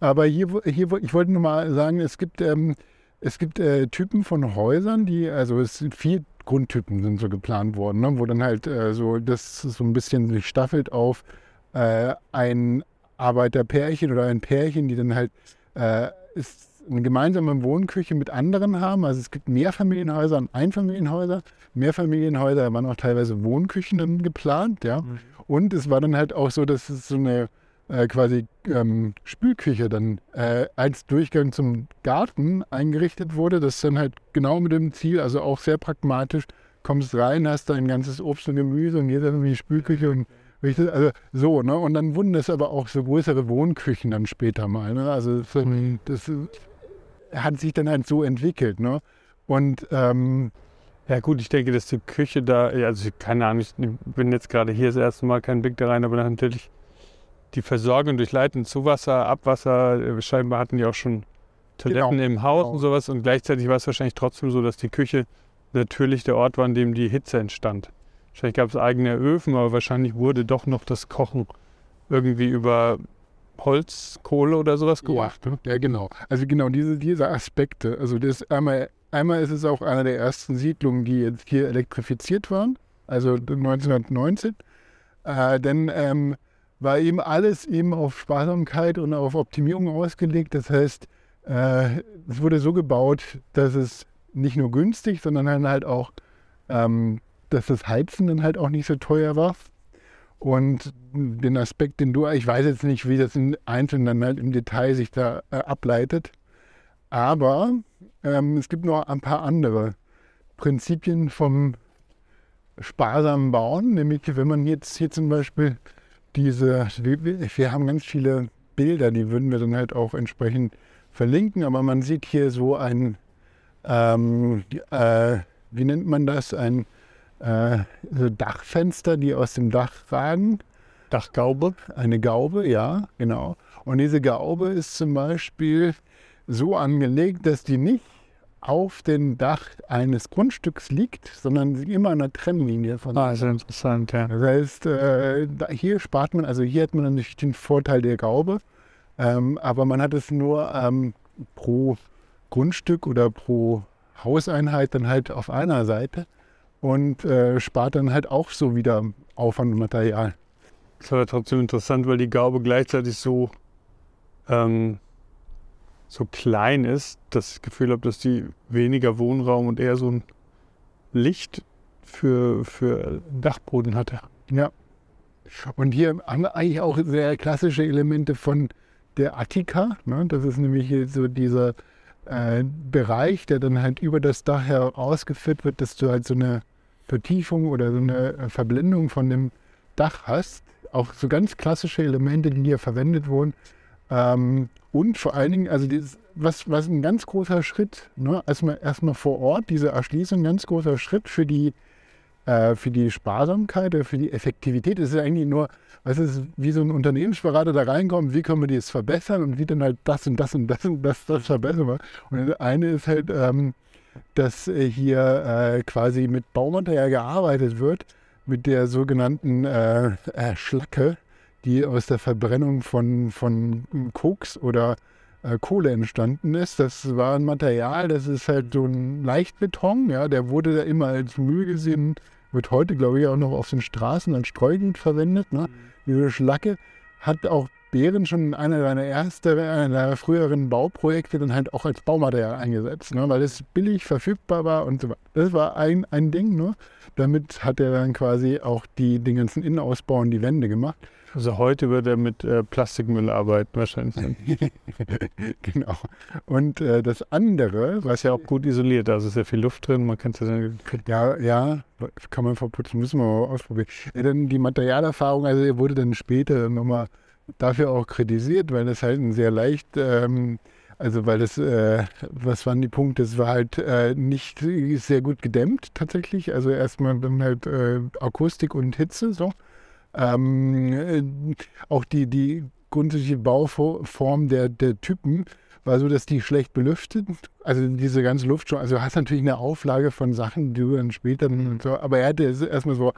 Aber hier, hier ich wollte nur mal sagen, es gibt, ähm, es gibt äh, Typen von Häusern, die, also es sind vier Grundtypen sind so geplant worden, ne, wo dann halt äh, so das so ein bisschen sich staffelt auf äh, ein Arbeiterpärchen oder ein Pärchen, die dann halt äh, ist eine gemeinsame Wohnküche mit anderen haben. Also es gibt Mehrfamilienhäuser und Einfamilienhäuser. Mehrfamilienhäuser waren auch teilweise Wohnküchen dann geplant, ja. Mhm. Und es war dann halt auch so, dass es so eine äh, quasi ähm, Spülküche dann äh, als Durchgang zum Garten eingerichtet wurde. Das dann halt genau mit dem Ziel, also auch sehr pragmatisch, kommst rein, hast da ein ganzes Obst und Gemüse und jeder irgendwie Spülküche und also so, ne? Und dann wurden das aber auch so größere Wohnküchen dann später mal. Ne? Also das, mhm. das hat sich dann halt so entwickelt, ne? Und ähm, ja gut, ich denke, dass die Küche da, also keine Ahnung, ich bin jetzt gerade hier das erste Mal kein Blick da rein, aber natürlich die Versorgung durch Leiten, Zuwasser, Abwasser, äh, scheinbar hatten die auch schon Toiletten genau. im Haus genau. und sowas und gleichzeitig war es wahrscheinlich trotzdem so, dass die Küche natürlich der Ort war, an dem die Hitze entstand. Wahrscheinlich gab es eigene Öfen, aber wahrscheinlich wurde doch noch das Kochen irgendwie über Holz, Kohle oder sowas gemacht. Ja, ne? ja genau. Also genau diese, diese Aspekte. Also das einmal, einmal ist es auch eine der ersten Siedlungen, die jetzt hier elektrifiziert waren, also 1919. Äh, denn ähm, war eben alles eben auf Sparsamkeit und auf Optimierung ausgelegt. Das heißt, äh, es wurde so gebaut, dass es nicht nur günstig, sondern dann halt auch, ähm, dass das Heizen dann halt auch nicht so teuer war. Und den Aspekt, den du, ich weiß jetzt nicht, wie das in Einzelnen dann halt im Detail sich da äh, ableitet, aber ähm, es gibt noch ein paar andere Prinzipien vom sparsamen Bauen, nämlich wenn man jetzt hier zum Beispiel diese, wir haben ganz viele Bilder, die würden wir dann halt auch entsprechend verlinken, aber man sieht hier so ein, ähm, äh, wie nennt man das, ein äh, so Dachfenster, die aus dem Dach ragen. Dachgaube? Eine Gaube, ja, genau. Und diese Gaube ist zum Beispiel so angelegt, dass die nicht auf dem Dach eines Grundstücks liegt, sondern immer an der Trennlinie von. Ah, ist interessant, ja. Das heißt, äh, hier spart man, also hier hat man natürlich den Vorteil der Gaube, ähm, aber man hat es nur ähm, pro Grundstück oder pro Hauseinheit dann halt auf einer Seite und äh, spart dann halt auch so wieder Aufwand und Material. Das ist aber trotzdem interessant, weil die Gaube gleichzeitig so ähm, so klein ist, dass ich das Gefühl habe, dass die weniger Wohnraum und eher so ein Licht für, für Dachboden hatte. Ja. Und hier haben wir eigentlich auch sehr klassische Elemente von der Attika. Ne? Das ist nämlich so dieser äh, Bereich, der dann halt über das Dach herausgeführt wird, dass du halt so eine Vertiefung oder so eine Verblendung von dem Dach hast. Auch so ganz klassische Elemente, die hier verwendet wurden. Ähm, und vor allen Dingen, also dieses, was, was ein ganz großer Schritt, ne, erstmal, erstmal vor Ort, diese Erschließung, ein ganz großer Schritt für die, äh, für die Sparsamkeit oder für die Effektivität. Es ist eigentlich nur, was ist, wie so ein Unternehmensberater da reinkommt, wie können wir das verbessern und wie dann halt das und das und das und das, das verbessern wir. Und das eine ist halt, ähm, dass hier äh, quasi mit Baumaterial gearbeitet wird, mit der sogenannten äh, äh Schlacke die aus der Verbrennung von, von Koks oder äh, Kohle entstanden ist. Das war ein Material, das ist halt so ein Leichtbeton, ja, der wurde da immer als Müll gesehen, wird heute, glaube ich, auch noch auf den Straßen als Streugut verwendet. Ne? Mhm. Diese Schlacke hat auch Behren schon in einer seiner ersten, einer früheren Bauprojekte dann halt auch als Baumaterial eingesetzt, ne? weil es billig verfügbar war und so weiter. Das war ein, ein Ding, ne? Damit hat er dann quasi auch die, den ganzen Innenausbau und die Wände gemacht. Also heute würde er mit äh, Plastikmüll arbeiten wahrscheinlich. genau. Und äh, das andere, was ja auch gut isoliert, da ist sehr viel Luft drin, man kann es ja Ja, ja, kann man verputzen, müssen wir mal ausprobieren. Ja, dann die Materialerfahrung, also er wurde dann später nochmal dafür auch kritisiert, weil das halt ein sehr leicht, ähm, also weil das, äh, was waren die Punkte? Es war halt äh, nicht sehr gut gedämmt tatsächlich. Also erstmal dann halt äh, Akustik und Hitze so. Ähm, äh, auch die, die grundsätzliche Bauform der, der Typen war so, dass die schlecht belüftet, also diese ganze Luft schon, also du hast natürlich eine Auflage von Sachen, die du dann später, so, aber er hatte erstmal so,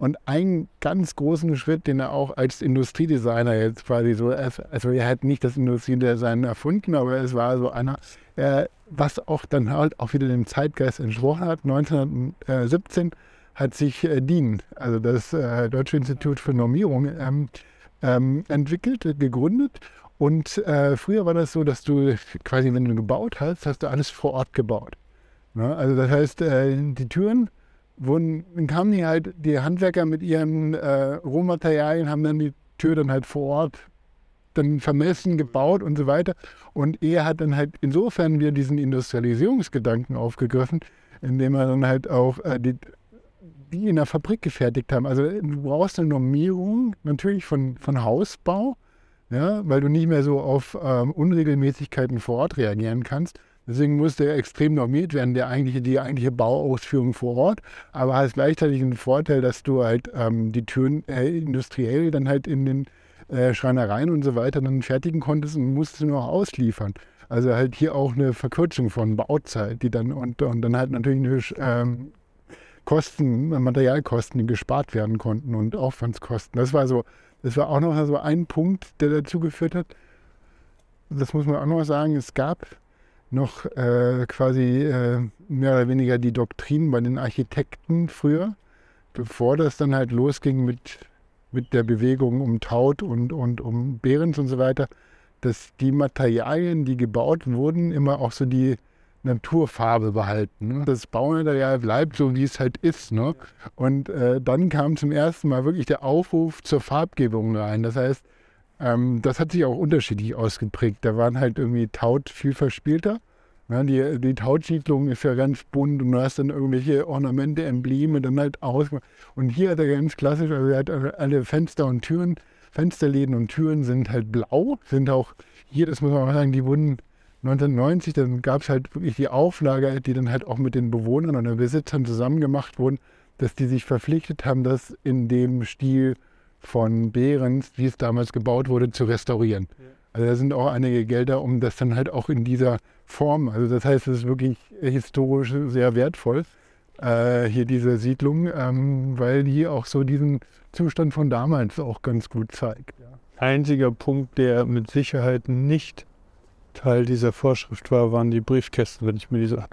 und einen ganz großen Schritt, den er auch als Industriedesigner jetzt quasi so, also er hat nicht das Industriedesign erfunden, aber es war so einer, äh, was auch dann halt auch wieder dem Zeitgeist entsprochen hat, 1917 hat sich äh, DIN, also das äh, Deutsche Institut für Normierung, ähm, ähm, entwickelt, gegründet. Und äh, früher war das so, dass du quasi, wenn du gebaut hast, hast du alles vor Ort gebaut. Ne? Also das heißt, äh, die Türen wurden, dann kamen die halt, die Handwerker mit ihren äh, Rohmaterialien, haben dann die Tür dann halt vor Ort dann vermessen, gebaut und so weiter. Und er hat dann halt insofern wieder diesen Industrialisierungsgedanken aufgegriffen, indem er dann halt auch äh, die die in der Fabrik gefertigt haben. Also du brauchst eine Normierung natürlich von, von Hausbau, ja, weil du nicht mehr so auf ähm, Unregelmäßigkeiten vor Ort reagieren kannst. Deswegen muss der extrem normiert werden, der eigentliche, die eigentliche Bauausführung vor Ort. Aber hast gleichzeitig einen Vorteil, dass du halt ähm, die Türen äh, industriell dann halt in den äh, Schreinereien und so weiter dann fertigen konntest und musst du nur ausliefern. Also halt hier auch eine Verkürzung von Bauzeit, die dann und, und dann halt natürlich eine ähm, Kosten, Materialkosten, die gespart werden konnten und Aufwandskosten. Das war so, das war auch noch so ein Punkt, der dazu geführt hat. Das muss man auch noch sagen. Es gab noch äh, quasi äh, mehr oder weniger die Doktrin bei den Architekten früher, bevor das dann halt losging mit mit der Bewegung um Taut und, und um Behrens und so weiter, dass die Materialien, die gebaut wurden, immer auch so die Naturfarbe behalten. Ne? Das Baumaterial bleibt so, wie es halt ist. Ne? Und äh, dann kam zum ersten Mal wirklich der Aufruf zur Farbgebung rein. Das heißt, ähm, das hat sich auch unterschiedlich ausgeprägt. Da waren halt irgendwie Taut viel verspielter. Ja, die, die Tautsiedlung ist ja ganz bunt und du hast dann irgendwelche Ornamente, Embleme dann halt aus. Und hier hat er ganz klassisch, also er hat alle Fenster und Türen, Fensterläden und Türen sind halt blau, sind auch hier, das muss man auch sagen, die wurden 1990, dann gab es halt wirklich die Auflage, die dann halt auch mit den Bewohnern und den Besitzern zusammen gemacht wurden, dass die sich verpflichtet haben, das in dem Stil von Behrens, wie es damals gebaut wurde, zu restaurieren. Ja. Also da sind auch einige Gelder, um das dann halt auch in dieser Form, also das heißt, es ist wirklich historisch sehr wertvoll, äh, hier diese Siedlung, ähm, weil die auch so diesen Zustand von damals auch ganz gut zeigt. Ja. Einziger Punkt, der mit Sicherheit nicht Teil dieser Vorschrift war, waren die Briefkästen, wenn ich mir diese.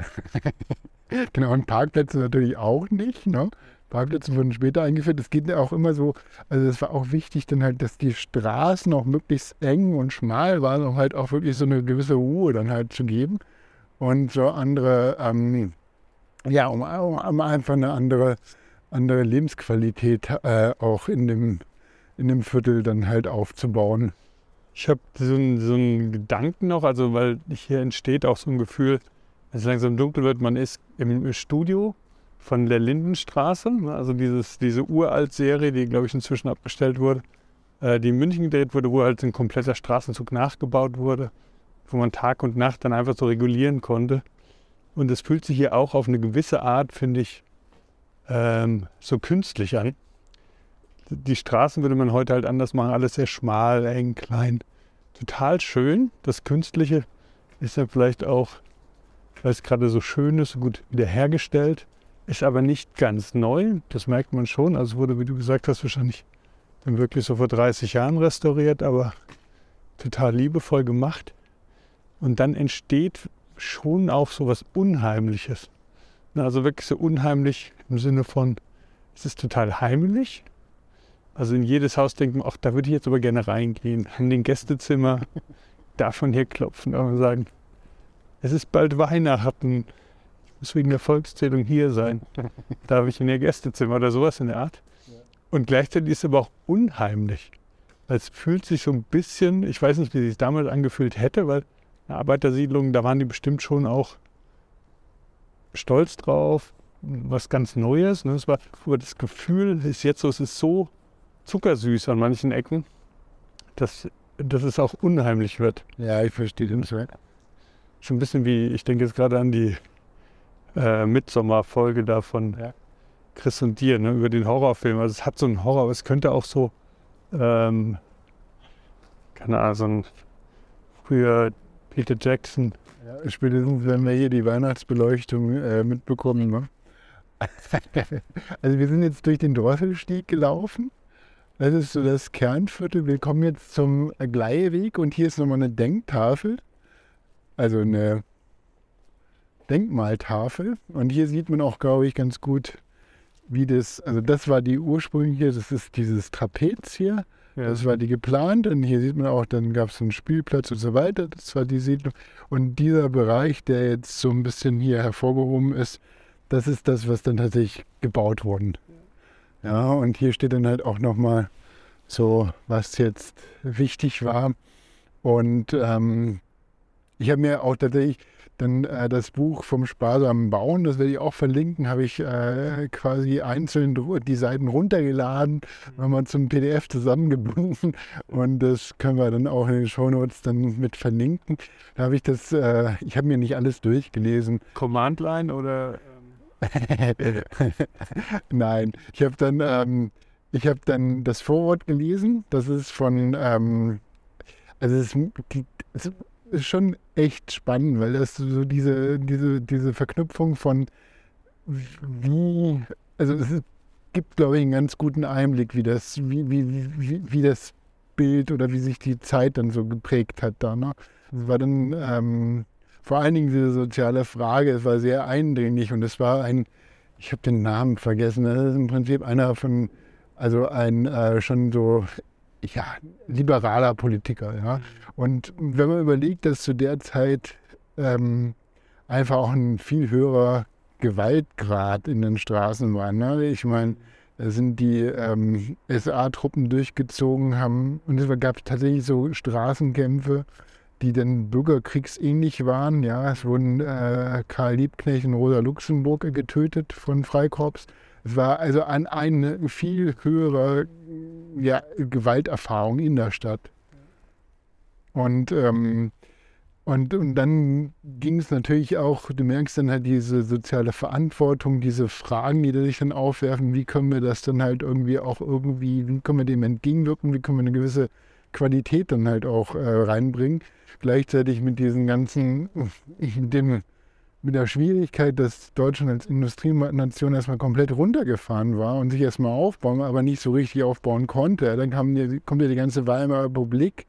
genau, und Parkplätze natürlich auch nicht. Ne? Parkplätze wurden später eingeführt. Es geht ja auch immer so, also es war auch wichtig, dann halt, dass die Straßen auch möglichst eng und schmal waren, um halt auch wirklich so eine gewisse Ruhe dann halt zu geben. Und so andere, ähm, ja, um, um, einfach eine andere, andere Lebensqualität äh, auch in dem, in dem Viertel dann halt aufzubauen. Ich habe so, so einen Gedanken noch, also weil hier entsteht auch so ein Gefühl, wenn es langsam dunkel wird, man ist im Studio von der Lindenstraße, also dieses, diese Uralt-Serie, die glaube ich inzwischen abgestellt wurde, äh, die in München gedreht wurde, wo halt ein kompletter Straßenzug nachgebaut wurde, wo man Tag und Nacht dann einfach so regulieren konnte. Und es fühlt sich hier auch auf eine gewisse Art, finde ich, ähm, so künstlich an. Die Straßen würde man heute halt anders machen, alles sehr schmal, eng, klein. Total schön. Das Künstliche ist ja vielleicht auch, weil es gerade so schön ist, so gut wiederhergestellt. Ist aber nicht ganz neu, das merkt man schon. Also wurde, wie du gesagt hast, wahrscheinlich dann wirklich so vor 30 Jahren restauriert, aber total liebevoll gemacht. Und dann entsteht schon auch so was Unheimliches. Also wirklich so unheimlich im Sinne von, es ist total heimlich. Also in jedes Haus denken, ach, da würde ich jetzt aber gerne reingehen. In den Gästezimmer, davon hier klopfen und sagen, es ist bald Weihnachten muss wegen der Volkszählung hier sein. Darf ich in ihr Gästezimmer oder sowas in der Art? Und gleichzeitig ist es aber auch unheimlich. Es fühlt sich so ein bisschen, ich weiß nicht, wie sich damals angefühlt hätte, weil eine Arbeitersiedlung, da waren die bestimmt schon auch stolz drauf, was ganz Neues. Ne? Das war, aber das Gefühl ist jetzt so, es ist so zuckersüß an manchen Ecken, dass, dass es auch unheimlich wird. Ja, ich verstehe den Zweck. So ein bisschen wie, ich denke jetzt gerade an die äh, Midsommar-Folge da von ja. Chris und dir, ne, über den Horrorfilm. Also es hat so einen Horror, aber es könnte auch so, ähm, keine Ahnung, so ein früher Peter Jackson. Ja, spätestens, wenn wir hier die Weihnachtsbeleuchtung äh, mitbekommen. Ne? also wir sind jetzt durch den Drosselstieg gelaufen. Das ist so das Kernviertel. Wir kommen jetzt zum Gleihweg und hier ist nochmal eine Denktafel. Also eine Denkmaltafel. Und hier sieht man auch, glaube ich, ganz gut, wie das, also das war die ursprüngliche, das ist dieses Trapez hier. Ja. Das war die geplant. Und hier sieht man auch, dann gab es einen Spielplatz und so weiter. Das war die Siedlung. Und dieser Bereich, der jetzt so ein bisschen hier hervorgehoben ist, das ist das, was dann tatsächlich gebaut worden. Ja, und hier steht dann halt auch nochmal so, was jetzt wichtig war. Und ähm, ich habe mir auch tatsächlich dann äh, das Buch vom sparsamen Bauen, das werde ich auch verlinken, habe ich äh, quasi einzeln die Seiten runtergeladen, mhm. nochmal zum PDF zusammengebunden und das können wir dann auch in den Shownotes dann mit verlinken. Da habe ich das, äh, ich habe mir nicht alles durchgelesen. Command Line oder? Nein, ich habe dann, ähm, ich habe dann das Vorwort gelesen. Das ist von, ähm, also es ist, ist schon echt spannend, weil das so diese, diese, diese Verknüpfung von wie, also es gibt, glaube ich, einen ganz guten Einblick, wie das, wie, wie, wie, wie das Bild oder wie sich die Zeit dann so geprägt hat da. Ne? Es war dann ähm, vor allen Dingen diese soziale Frage, es war sehr eindringlich und es war ein, ich habe den Namen vergessen, das ist im Prinzip einer von Also ein äh, schon so ja, liberaler Politiker. Ja. Und wenn man überlegt, dass zu der Zeit ähm, einfach auch ein viel höherer Gewaltgrad in den Straßen war. Ne? Ich meine, da sind die ähm, SA-Truppen durchgezogen haben und es gab tatsächlich so Straßenkämpfe, die dann bürgerkriegsähnlich waren. Ja, es wurden äh, Karl Liebknecht und Rosa Luxemburg getötet von Freikorps. War also an eine viel höhere ja, Gewalterfahrung in der Stadt. Und, ähm, und, und dann ging es natürlich auch, du merkst dann halt diese soziale Verantwortung, diese Fragen, die sich dann aufwerfen, wie können wir das dann halt irgendwie auch irgendwie, wie können wir dem entgegenwirken, wie können wir eine gewisse Qualität dann halt auch äh, reinbringen. Gleichzeitig mit diesen ganzen, dem, mit der Schwierigkeit, dass Deutschland als Industrienation erstmal komplett runtergefahren war und sich erstmal aufbauen, aber nicht so richtig aufbauen konnte. Dann kam kommt ja die ganze Weimarer Republik,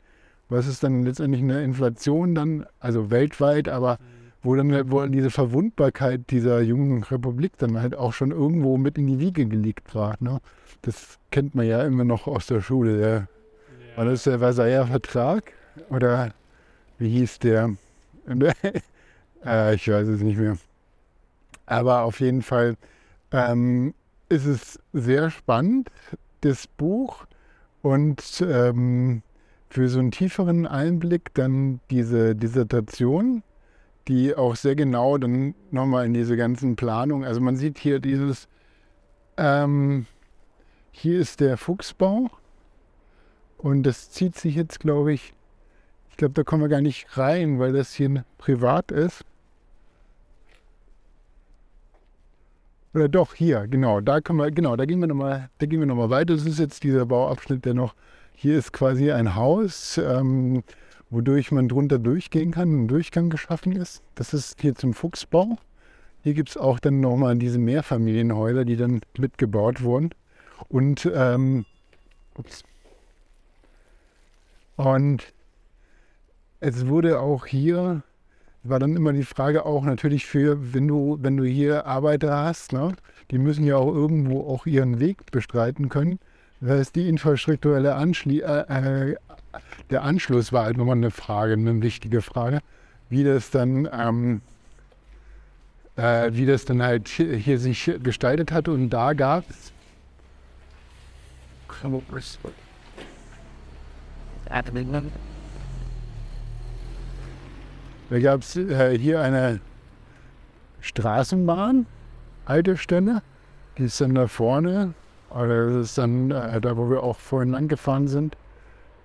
was ist dann letztendlich eine Inflation dann, also weltweit, aber wo dann wo diese Verwundbarkeit dieser jungen Republik dann halt auch schon irgendwo mit in die Wiege gelegt war. Ne? Das kennt man ja immer noch aus der Schule. Der, ja. War das der Versailler Vertrag? Oder wie hieß der? äh, ich weiß es nicht mehr. Aber auf jeden Fall ähm, ist es sehr spannend, das Buch. Und ähm, für so einen tieferen Einblick dann diese Dissertation, die auch sehr genau dann nochmal in diese ganzen Planungen, also man sieht hier dieses, ähm, hier ist der Fuchsbau und das zieht sich jetzt, glaube ich, ich glaube, da kommen wir gar nicht rein, weil das hier privat ist. Oder doch, hier, genau, da können wir, genau, da gehen wir nochmal, da gehen wir nochmal weiter. Das ist jetzt dieser Bauabschnitt, der noch hier ist quasi ein Haus, ähm, wodurch man drunter durchgehen kann, ein Durchgang geschaffen ist. Das ist hier zum Fuchsbau. Hier gibt es auch dann nochmal diese Mehrfamilienhäuser, die dann mitgebaut wurden. Und, ähm, ups. und es wurde auch hier, war dann immer die Frage auch natürlich für, wenn du, wenn du hier Arbeiter hast, ne, die müssen ja auch irgendwo auch ihren Weg bestreiten können. Das heißt, die infrastrukturelle Anschli äh, äh, der Anschluss war halt nochmal eine Frage, eine wichtige Frage, wie das dann, ähm, äh, wie das dann halt hier, hier sich gestaltet hat. Und da gab es da gab es äh, hier eine Straßenbahn, Haltestelle, die ist dann da vorne oder das ist dann äh, da, wo wir auch vorhin angefahren sind,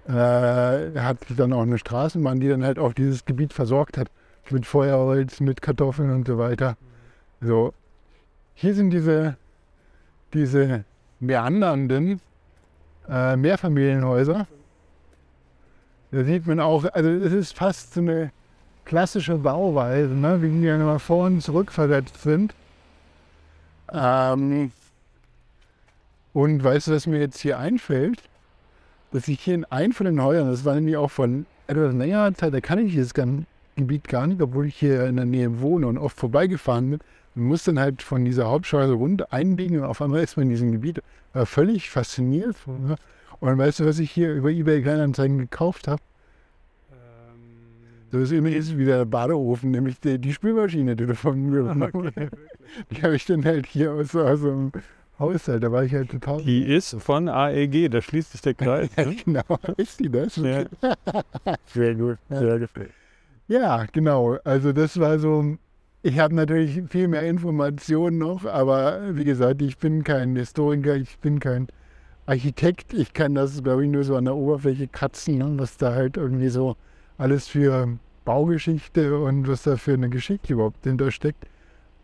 äh, hat dann auch eine Straßenbahn, die dann halt auch dieses Gebiet versorgt hat mit Feuerholz, mit Kartoffeln und so weiter. So, hier sind diese, diese meandernden äh, Mehrfamilienhäuser. Da sieht man auch, also es ist fast so eine klassische Bauweise, ne? wie die immer vor und zurück versetzt sind. Ähm, und weißt du, was mir jetzt hier einfällt? Dass ich hier in einem von den Häusern, das war nämlich auch von etwas längerer Zeit, da kann ich dieses Gebiet gar nicht, obwohl ich hier in der Nähe wohne und oft vorbeigefahren bin. Man muss dann halt von dieser Hauptstraße runter einbiegen und auf einmal ist man in diesem Gebiet. War völlig fasziniert. Ne? Und weißt du, was ich hier über eBay Kleinanzeigen gekauft habe? So ist ist wieder der Badeofen, nämlich die, die Spülmaschine, die du von mir okay. Die habe ich dann halt hier aus, aus so einem Haushalt, da war ich halt total. Die ist von AEG, da schließt sich der Kreis. Ne? genau, ist die das? Ja. Sehr gut, sehr gut. Ja, genau. Also das war so, ich habe natürlich viel mehr Informationen noch, aber wie gesagt, ich bin kein Historiker, ich bin kein Architekt. Ich kann das, glaube ich, nur so an der Oberfläche kratzen, ne, was da halt irgendwie so alles für Baugeschichte und was da für eine Geschichte überhaupt hintersteckt.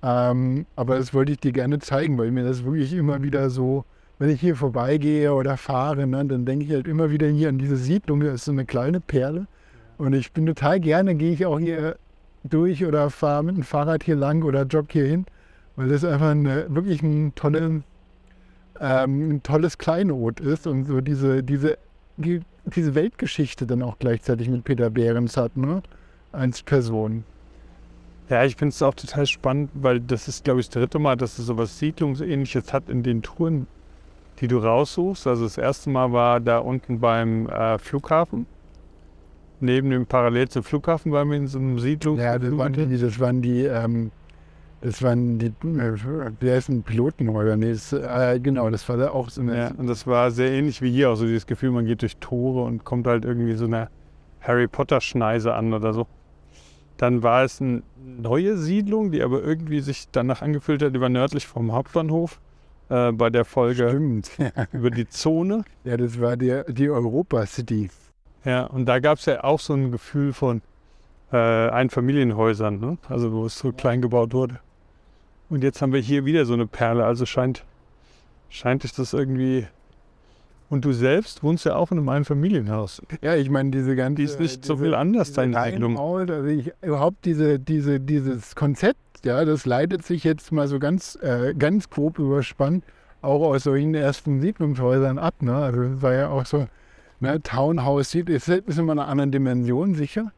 Ähm, aber das wollte ich dir gerne zeigen, weil mir das wirklich immer wieder so, wenn ich hier vorbeigehe oder fahre, ne, dann denke ich halt immer wieder hier an diese Siedlung. Das ist so eine kleine Perle. Und ich bin total gerne, gehe ich auch hier durch oder fahre mit dem Fahrrad hier lang oder jogge hier hin, weil das einfach eine, wirklich ein, tolle, ähm, ein tolles Kleinod ist und so diese, diese, diese Weltgeschichte dann auch gleichzeitig mit Peter Behrens hat, ne? als Person. Ja, ich finde es auch total spannend, weil das ist, glaube ich, das dritte Mal, dass es so was Siedlungsähnliches hat in den Touren, die du raussuchst. Also das erste Mal war da unten beim äh, Flughafen. Neben dem parallel zum Flughafen waren wir in so einem Siedlung. Ja, das waren die, das waren die, ähm, das waren die, äh, wie heißt ein Pilotenhäuser? Nee, das, äh, genau, das war da auch so eine. Ja, und das war sehr ähnlich wie hier, auch so dieses Gefühl, man geht durch Tore und kommt halt irgendwie so eine Harry Potter Schneise an oder so. Dann war es eine neue Siedlung, die aber irgendwie sich danach angefüllt hat, über nördlich vom Hauptbahnhof. Äh, bei der Folge Stimmt. über die Zone. Ja, das war die, die Europa City. Ja, und da gab es ja auch so ein Gefühl von äh, Einfamilienhäusern, ne? also wo es so klein gebaut wurde. Und jetzt haben wir hier wieder so eine Perle, also scheint, scheint es das irgendwie. Und du selbst wohnst ja auch in einem Einfamilienhaus. Ja, ich meine, diese ganze. Die ist nicht so diese- viel anders, deine. Reihenhaus, Also ich, überhaupt diese, diese, dieses Konzept, ja, das leitet sich jetzt mal so ganz, äh, ganz grob überspannt auch aus solchen ersten Siedlungshäusern ab. Ne? Also es war ja auch so, ne, Townhouse sieht, ist, ist immer eine andere Dimension sicher.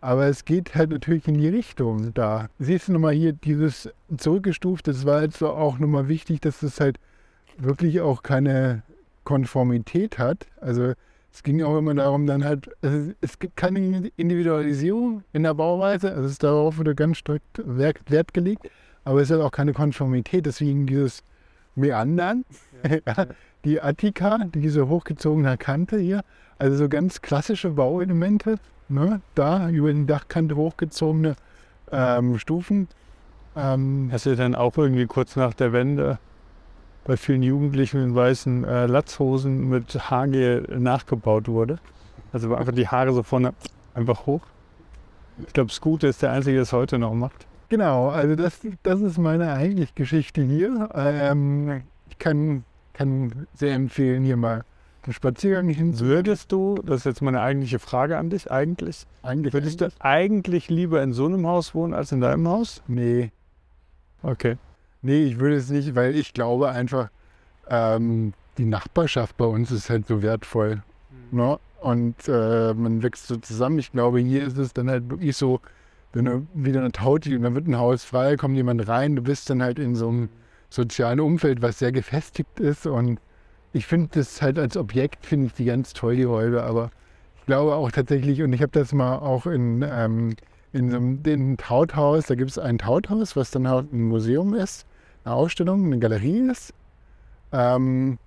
Aber es geht halt natürlich in die Richtung da. Siehst du nochmal hier dieses zurückgestuft, das war jetzt so auch nochmal wichtig, dass das halt wirklich auch keine Konformität hat. Also es ging auch immer darum, dann halt, also es gibt keine Individualisierung in der Bauweise, also es ist darauf wieder ganz strikt Wert, gelegt, aber es hat auch keine Konformität, deswegen dieses Meandern, ja, die Attika, diese hochgezogene Kante hier, also so ganz klassische Bauelemente, ne, da über die Dachkante hochgezogene ähm, Stufen. Ähm, Hast du dann auch irgendwie kurz nach der Wende bei vielen Jugendlichen in weißen äh, Latzhosen mit Haargel nachgebaut wurde? Also einfach die Haare so vorne einfach hoch. Ich glaube, Scooter ist der Einzige, der es heute noch macht. Genau, also das, das ist meine eigentlich Geschichte hier. Ähm, ich kann, kann sehr empfehlen, hier mal einen Spaziergang hin. Würdest du, das ist jetzt meine eigentliche Frage an dich, eigentlich, Eigentlich würdest du eigentlich lieber in so einem Haus wohnen als in deinem Haus? Nee, Okay. nee, ich würde es nicht, weil ich glaube einfach, ähm, die Nachbarschaft bei uns ist halt so wertvoll. Ne? Und äh, man wächst so zusammen. Ich glaube, hier ist es dann halt wirklich so, wenn du wieder eine Tauti und dann wird ein Haus frei, kommt jemand rein, du bist dann halt in so einem sozialen Umfeld, was sehr gefestigt ist. Und ich finde das halt als Objekt, finde ich die ganz toll, die Häuser. Aber ich glaube auch tatsächlich, und ich habe das mal auch in, ähm, in so einem in Tauthaus, da gibt es ein Tauthaus, was dann halt ein Museum ist, eine Ausstellung, eine Galerie ist. Ähm,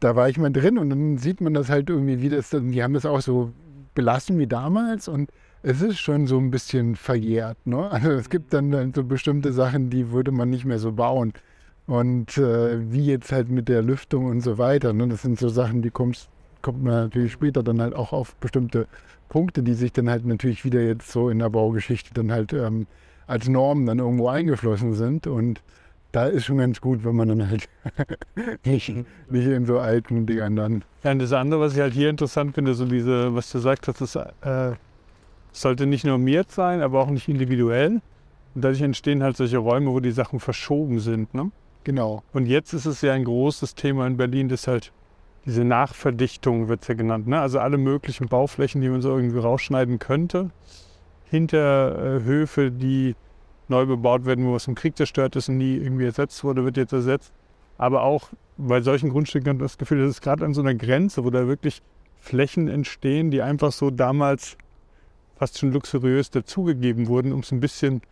da war ich mal drin und dann sieht man das halt irgendwie, wie das, die haben das auch so belassen wie damals und es ist schon so ein bisschen verjährt. Ne? Also es gibt dann, dann so bestimmte Sachen, die würde man nicht mehr so bauen. Und äh, wie jetzt halt mit der Lüftung und so weiter. Ne? Das sind so Sachen, die kommst, kommt man natürlich später dann halt auch auf bestimmte Punkte, die sich dann halt natürlich wieder jetzt so in der Baugeschichte dann halt ähm, als Normen dann irgendwo eingeflossen sind. Und da ist schon ganz gut, wenn man dann halt nicht, nicht in so alten Dingern dann. Ja, und das andere, was ich halt hier interessant finde, so diese, was du gesagt hast, das äh, sollte nicht normiert sein, aber auch nicht individuell. Und dadurch entstehen halt solche Räume, wo die Sachen verschoben sind. Ne? Genau. Und jetzt ist es ja ein großes Thema in Berlin, das halt diese Nachverdichtung wird ja genannt. Ne? Also alle möglichen Bauflächen, die man so irgendwie rausschneiden könnte, hinter äh, Höfe, die neu bebaut werden, wo was im Krieg zerstört ist und nie irgendwie ersetzt wurde, wird jetzt ersetzt. Aber auch bei solchen Grundstücken hat man das Gefühl, das ist gerade an so einer Grenze, wo da wirklich Flächen entstehen, die einfach so damals fast schon luxuriös dazugegeben wurden, um es ein bisschen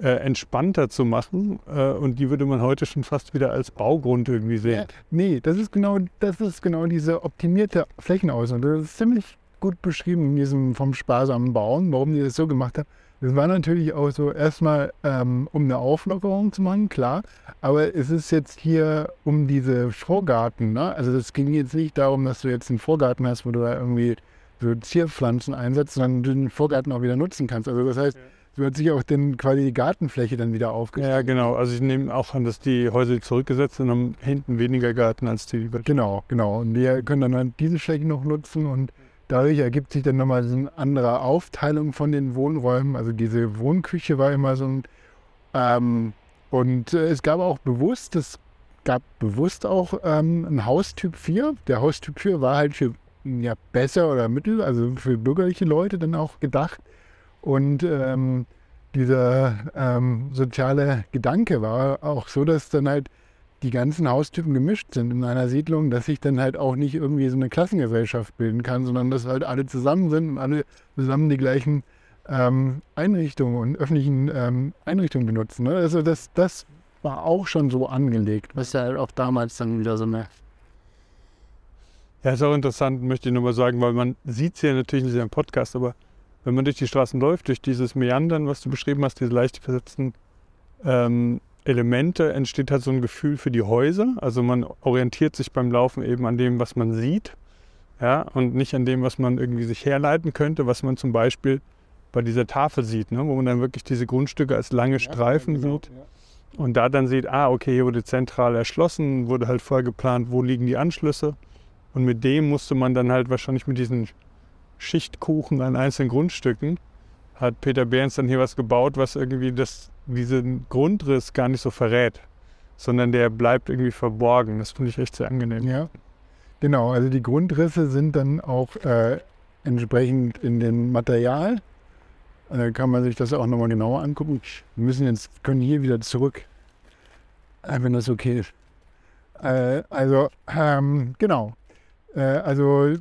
äh, entspannter zu machen. Äh, und die würde man heute schon fast wieder als Baugrund irgendwie sehen. Nee, das ist genau, das ist genau diese optimierte Flächenausnutzung. Das ist ziemlich gut beschrieben in diesem vom sparsamen Bauen, warum die das so gemacht haben. Das war natürlich auch so erstmal, ähm, um eine Auflockerung zu machen, klar. Aber es ist jetzt hier um diese Vorgarten. Ne? Also es ging jetzt nicht darum, dass du jetzt einen Vorgarten hast, wo du da irgendwie so Zierpflanzen einsetzt, sondern du den Vorgarten auch wieder nutzen kannst. Also das heißt, du hat sich auch dann quasi die Gartenfläche dann wieder aufgestellt. Ja, genau. Also ich nehme auch an, dass die Häuser zurückgesetzt sind, haben hinten weniger Garten als die. Genau, genau. Und wir können dann halt diese Fläche noch nutzen und dadurch ergibt sich dann nochmal so eine andere Aufteilung von den Wohnräumen. Also diese Wohnküche war immer so ein. Ähm, und äh, es gab auch bewusst, es gab bewusst auch ähm, ein Haustyp 4. Der Haustyp 4 war halt für ja, besser oder mittel, also für bürgerliche Leute dann auch gedacht. Und ähm, dieser ähm, soziale Gedanke war auch so, dass dann halt die ganzen Haustypen gemischt sind in einer Siedlung, dass sich dann halt auch nicht irgendwie so eine Klassengesellschaft bilden kann, sondern dass halt alle zusammen sind und alle zusammen die gleichen ähm, Einrichtungen und öffentlichen ähm, Einrichtungen benutzen. Ne? Also das, das war auch schon so angelegt, was ja halt auch damals dann wieder so eine ja, ist auch interessant, möchte ich nur mal sagen, weil man sieht es ja natürlich nicht in diesem Podcast, aber wenn man durch die Straßen läuft, durch dieses Meandern, was du beschrieben hast, diese leicht versetzten ähm, Elemente, entsteht halt so ein Gefühl für die Häuser. Also man orientiert sich beim Laufen eben an dem, was man sieht, ja, und nicht an dem, was man irgendwie sich herleiten könnte, was man zum Beispiel bei dieser Tafel sieht, ne, wo man dann wirklich diese Grundstücke als lange ja, Streifen genau, sieht. Ja. Und da dann sieht, ah, okay, hier wurde zentral erschlossen, wurde halt vorher geplant, wo liegen die Anschlüsse. Und mit dem musste man dann halt wahrscheinlich mit diesen Schichtkuchen an einzelnen Grundstücken, hat Peter Behrens dann hier was gebaut, was irgendwie das, diesen Grundriss gar nicht so verrät, sondern der bleibt irgendwie verborgen. Das finde ich echt sehr angenehm. Ja, genau. Also die Grundrisse sind dann auch äh, entsprechend in dem Material. Da kann man sich das auch nochmal genauer angucken. Wir müssen jetzt, können hier wieder zurück, äh, wenn das okay ist. Äh, also, ähm, genau. Äh, also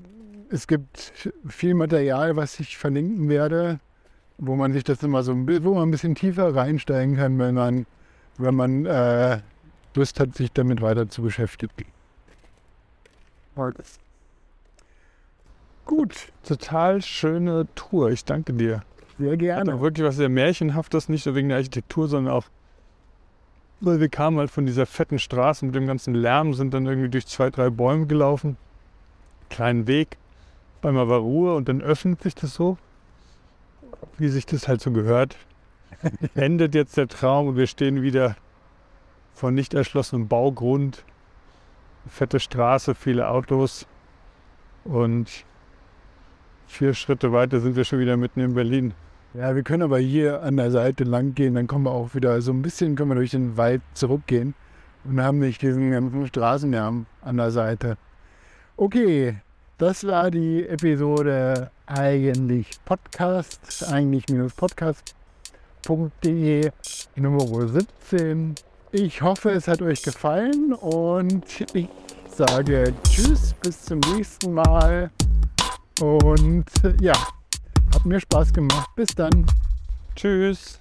es gibt viel Material, was ich verlinken werde, wo man sich das immer so wo man ein bisschen tiefer reinsteigen kann, wenn man, wenn man äh, Lust hat, sich damit weiter zu beschäftigen. Gut, total schöne Tour. Ich danke dir. Sehr gerne. Hat auch wirklich was sehr Märchenhaftes, nicht nur wegen der Architektur, sondern auch, weil wir kamen halt von dieser fetten Straße mit dem ganzen Lärm, sind dann irgendwie durch zwei, drei Bäume gelaufen kleinen Weg. War Ruhe und dann öffnet sich das so, wie sich das halt so gehört. Endet jetzt der Traum und wir stehen wieder vor nicht erschlossenem Baugrund. Fette Straße, viele Autos und vier Schritte weiter sind wir schon wieder mitten in Berlin. Ja, wir können aber hier an der Seite lang gehen, dann kommen wir auch wieder so ein bisschen können wir durch den Wald zurückgehen und haben nicht diesen ganzen Straßenlärm an der Seite. Okay, das war die Episode eigentlich Podcast, eigentlich-podcast.de Nummer 17. Ich hoffe, es hat euch gefallen und ich sage Tschüss, bis zum nächsten Mal. Und ja, hat mir Spaß gemacht. Bis dann. Tschüss.